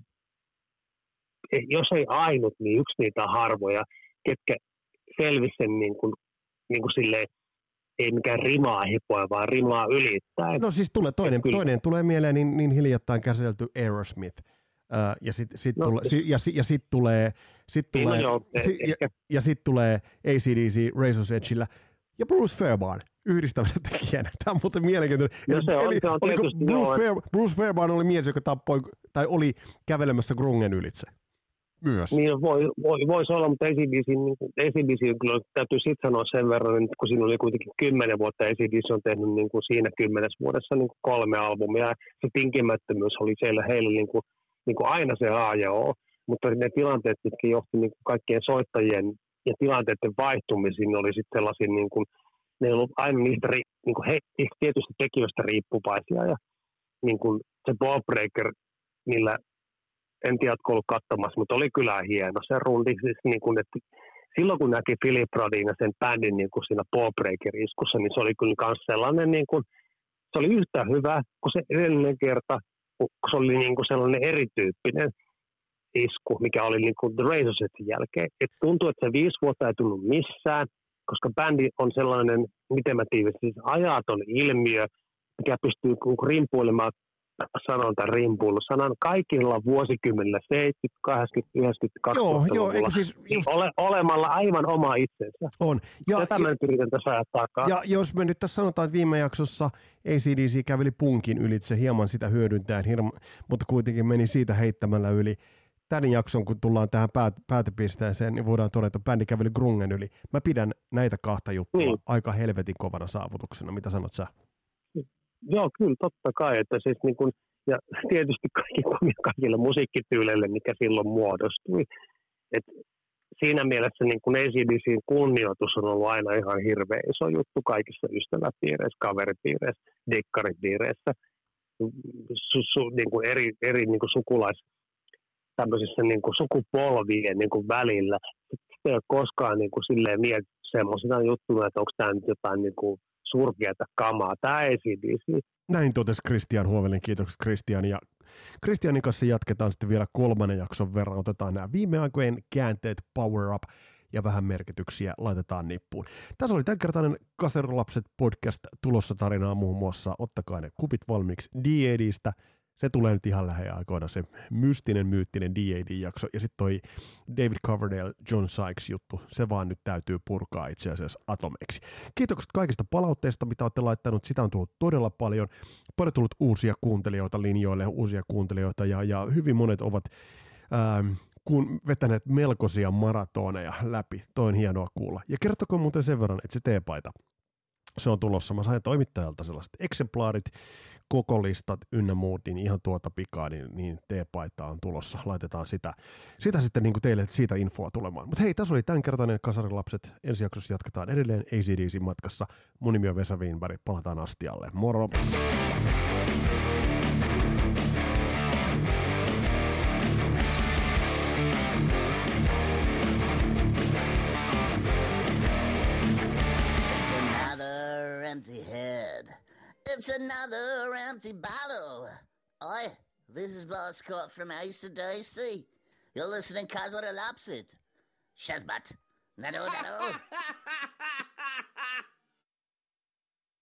jos ei ainut, niin yksi niitä harvoja, ketkä selvisi sen niin kuin, niin kuin silleen, ei mikään rimaa hipoa, vaan rimaa ylittäen. No siis tulee, toinen, toinen tulee mieleen niin, niin hiljattain käsitelty Aerosmith. Ja sitten sit, no, tule, si, ja, ja sit tulee, sit tulee, no joo, si, ja, ja sit tulee ACDC Razor's Edgeillä ja Bruce Fairbairn yhdistävänä tekijänä. Tämä on muuten mielenkiintoinen. No se on, Eli, se on oliko Bruce, Fair, Bruce Fairbairn oli mies, joka tappoi, tai oli kävelemässä Grungen ylitse? Myös. Niin voi, voi, voisi olla, mutta ACDC, niin, kyllä täytyy sitten sanoa sen verran, että kun siinä oli kuitenkin kymmenen vuotta, ACDC on tehnyt niin kuin siinä kymmenes vuodessa niin kuin kolme albumia, ja se tinkimättömyys oli siellä heillä niin kuin, niin kuin aina se A ja O, mutta ne tilanteet, mitkä johti niin kuin kaikkien soittajien ja tilanteiden vaihtumisiin, oli sitten sellaisia niin kuin, ne ei ollut aina niistä, niin kuin he, tietysti tekijöistä riippuvaisia. Ja niin kuin se ballbreaker, millä en tiedä, ollut katsomassa, mutta oli kyllä hieno se rundi. Siis niin kuin, että silloin kun näki Philip Radin ja sen bändin niin kuin siinä ballbreaker-iskussa, niin se oli kyllä myös sellainen, niin kuin, se oli yhtä hyvä kuin se edellinen kerta, kun se oli niin kuin sellainen erityyppinen isku, mikä oli niin kuin The Razorsetin jälkeen. Et tuntuu, että se viisi vuotta ei tullut missään, koska bändi on sellainen, miten mä tiivin, siis ajaton ilmiö, mikä pystyy rimpuilemaan sanonta rimpuillut sanan kaikilla vuosikymmenillä, 70, 80, 90, 2000 joo, joo, siis just... ole, olemalla aivan oma itsensä. On. Ja, Tätä ja, mä yritän tässä ajattaa Ja jos me nyt tässä sanotaan, että viime jaksossa ACDC käveli punkin ylitse hieman sitä hyödyntäen, mutta kuitenkin meni siitä heittämällä yli. Tämän jakson, kun tullaan tähän päät, päätepisteeseen, niin voidaan todeta, että bändi käveli grungen yli. Mä pidän näitä kahta juttua niin. aika helvetin kovana saavutuksena. Mitä sanot sä? Joo, kyllä totta kai. Että siis niin kuin, ja tietysti kaikki, [LAUGHS] kaikille musiikkityyleille, mikä silloin muodostui. Et siinä mielessä niin kuin ACDCin kunnioitus on ollut aina ihan hirveä iso juttu kaikissa ystäväpiireissä, kaveripiireissä, dekkaripiireissä, su, su, niin kuin eri, eri niin kuin sukulais, tämmöisissä niin kuin sukupolvien niin kuin välillä. Se ei ole koskaan niin kuin silleen mietitty semmoisena juttuna, että onko tämä nyt jotain niin kuin surkeata kamaa. Tämä ACDC. Näin totesi Christian Huovelin. Kiitokset Christian. Ja Christianin kanssa jatketaan sitten vielä kolmannen jakson verran. Otetaan nämä viime aikojen käänteet Power Up ja vähän merkityksiä laitetaan nippuun. Tässä oli tämänkertainen Kaserolapset podcast tulossa tarinaa muun muassa. Ottakaa ne kupit valmiiksi Diedistä – se tulee nyt ihan lähiaikoina, se mystinen, myyttinen D.A.D.-jakso. Ja sitten toi David Coverdale, John Sykes juttu, se vaan nyt täytyy purkaa itse asiassa atomeiksi. Kiitokset kaikista palautteista, mitä olette laittanut. Sitä on tullut todella paljon. Paljon tullut uusia kuuntelijoita linjoille, uusia kuuntelijoita, ja, ja hyvin monet ovat ähm, kun vetäneet melkoisia maratoneja läpi. Toi on hienoa kuulla. Ja kertokaa muuten sen verran, että se teepaita, se on tulossa. Mä sain toimittajalta sellaiset eksemplaarit, koko listat ynnä muut, niin ihan tuota pikaa, niin, niin T-paita on tulossa. Laitetaan sitä, sitä sitten niin kuin teille siitä infoa tulemaan. Mutta hei, tässä oli tämänkertainen Kasarilapset. Ensi jaksossa jatketaan edelleen ACDC matkassa. Mun nimi on Vesa Wienberg. Palataan astialle. Moro! Empty head. It's another empty bottle. Oi, this is Boss Scott from ACDC. You're listening Kaiser Lapsit. Shazbat. Nado, nado. [LAUGHS]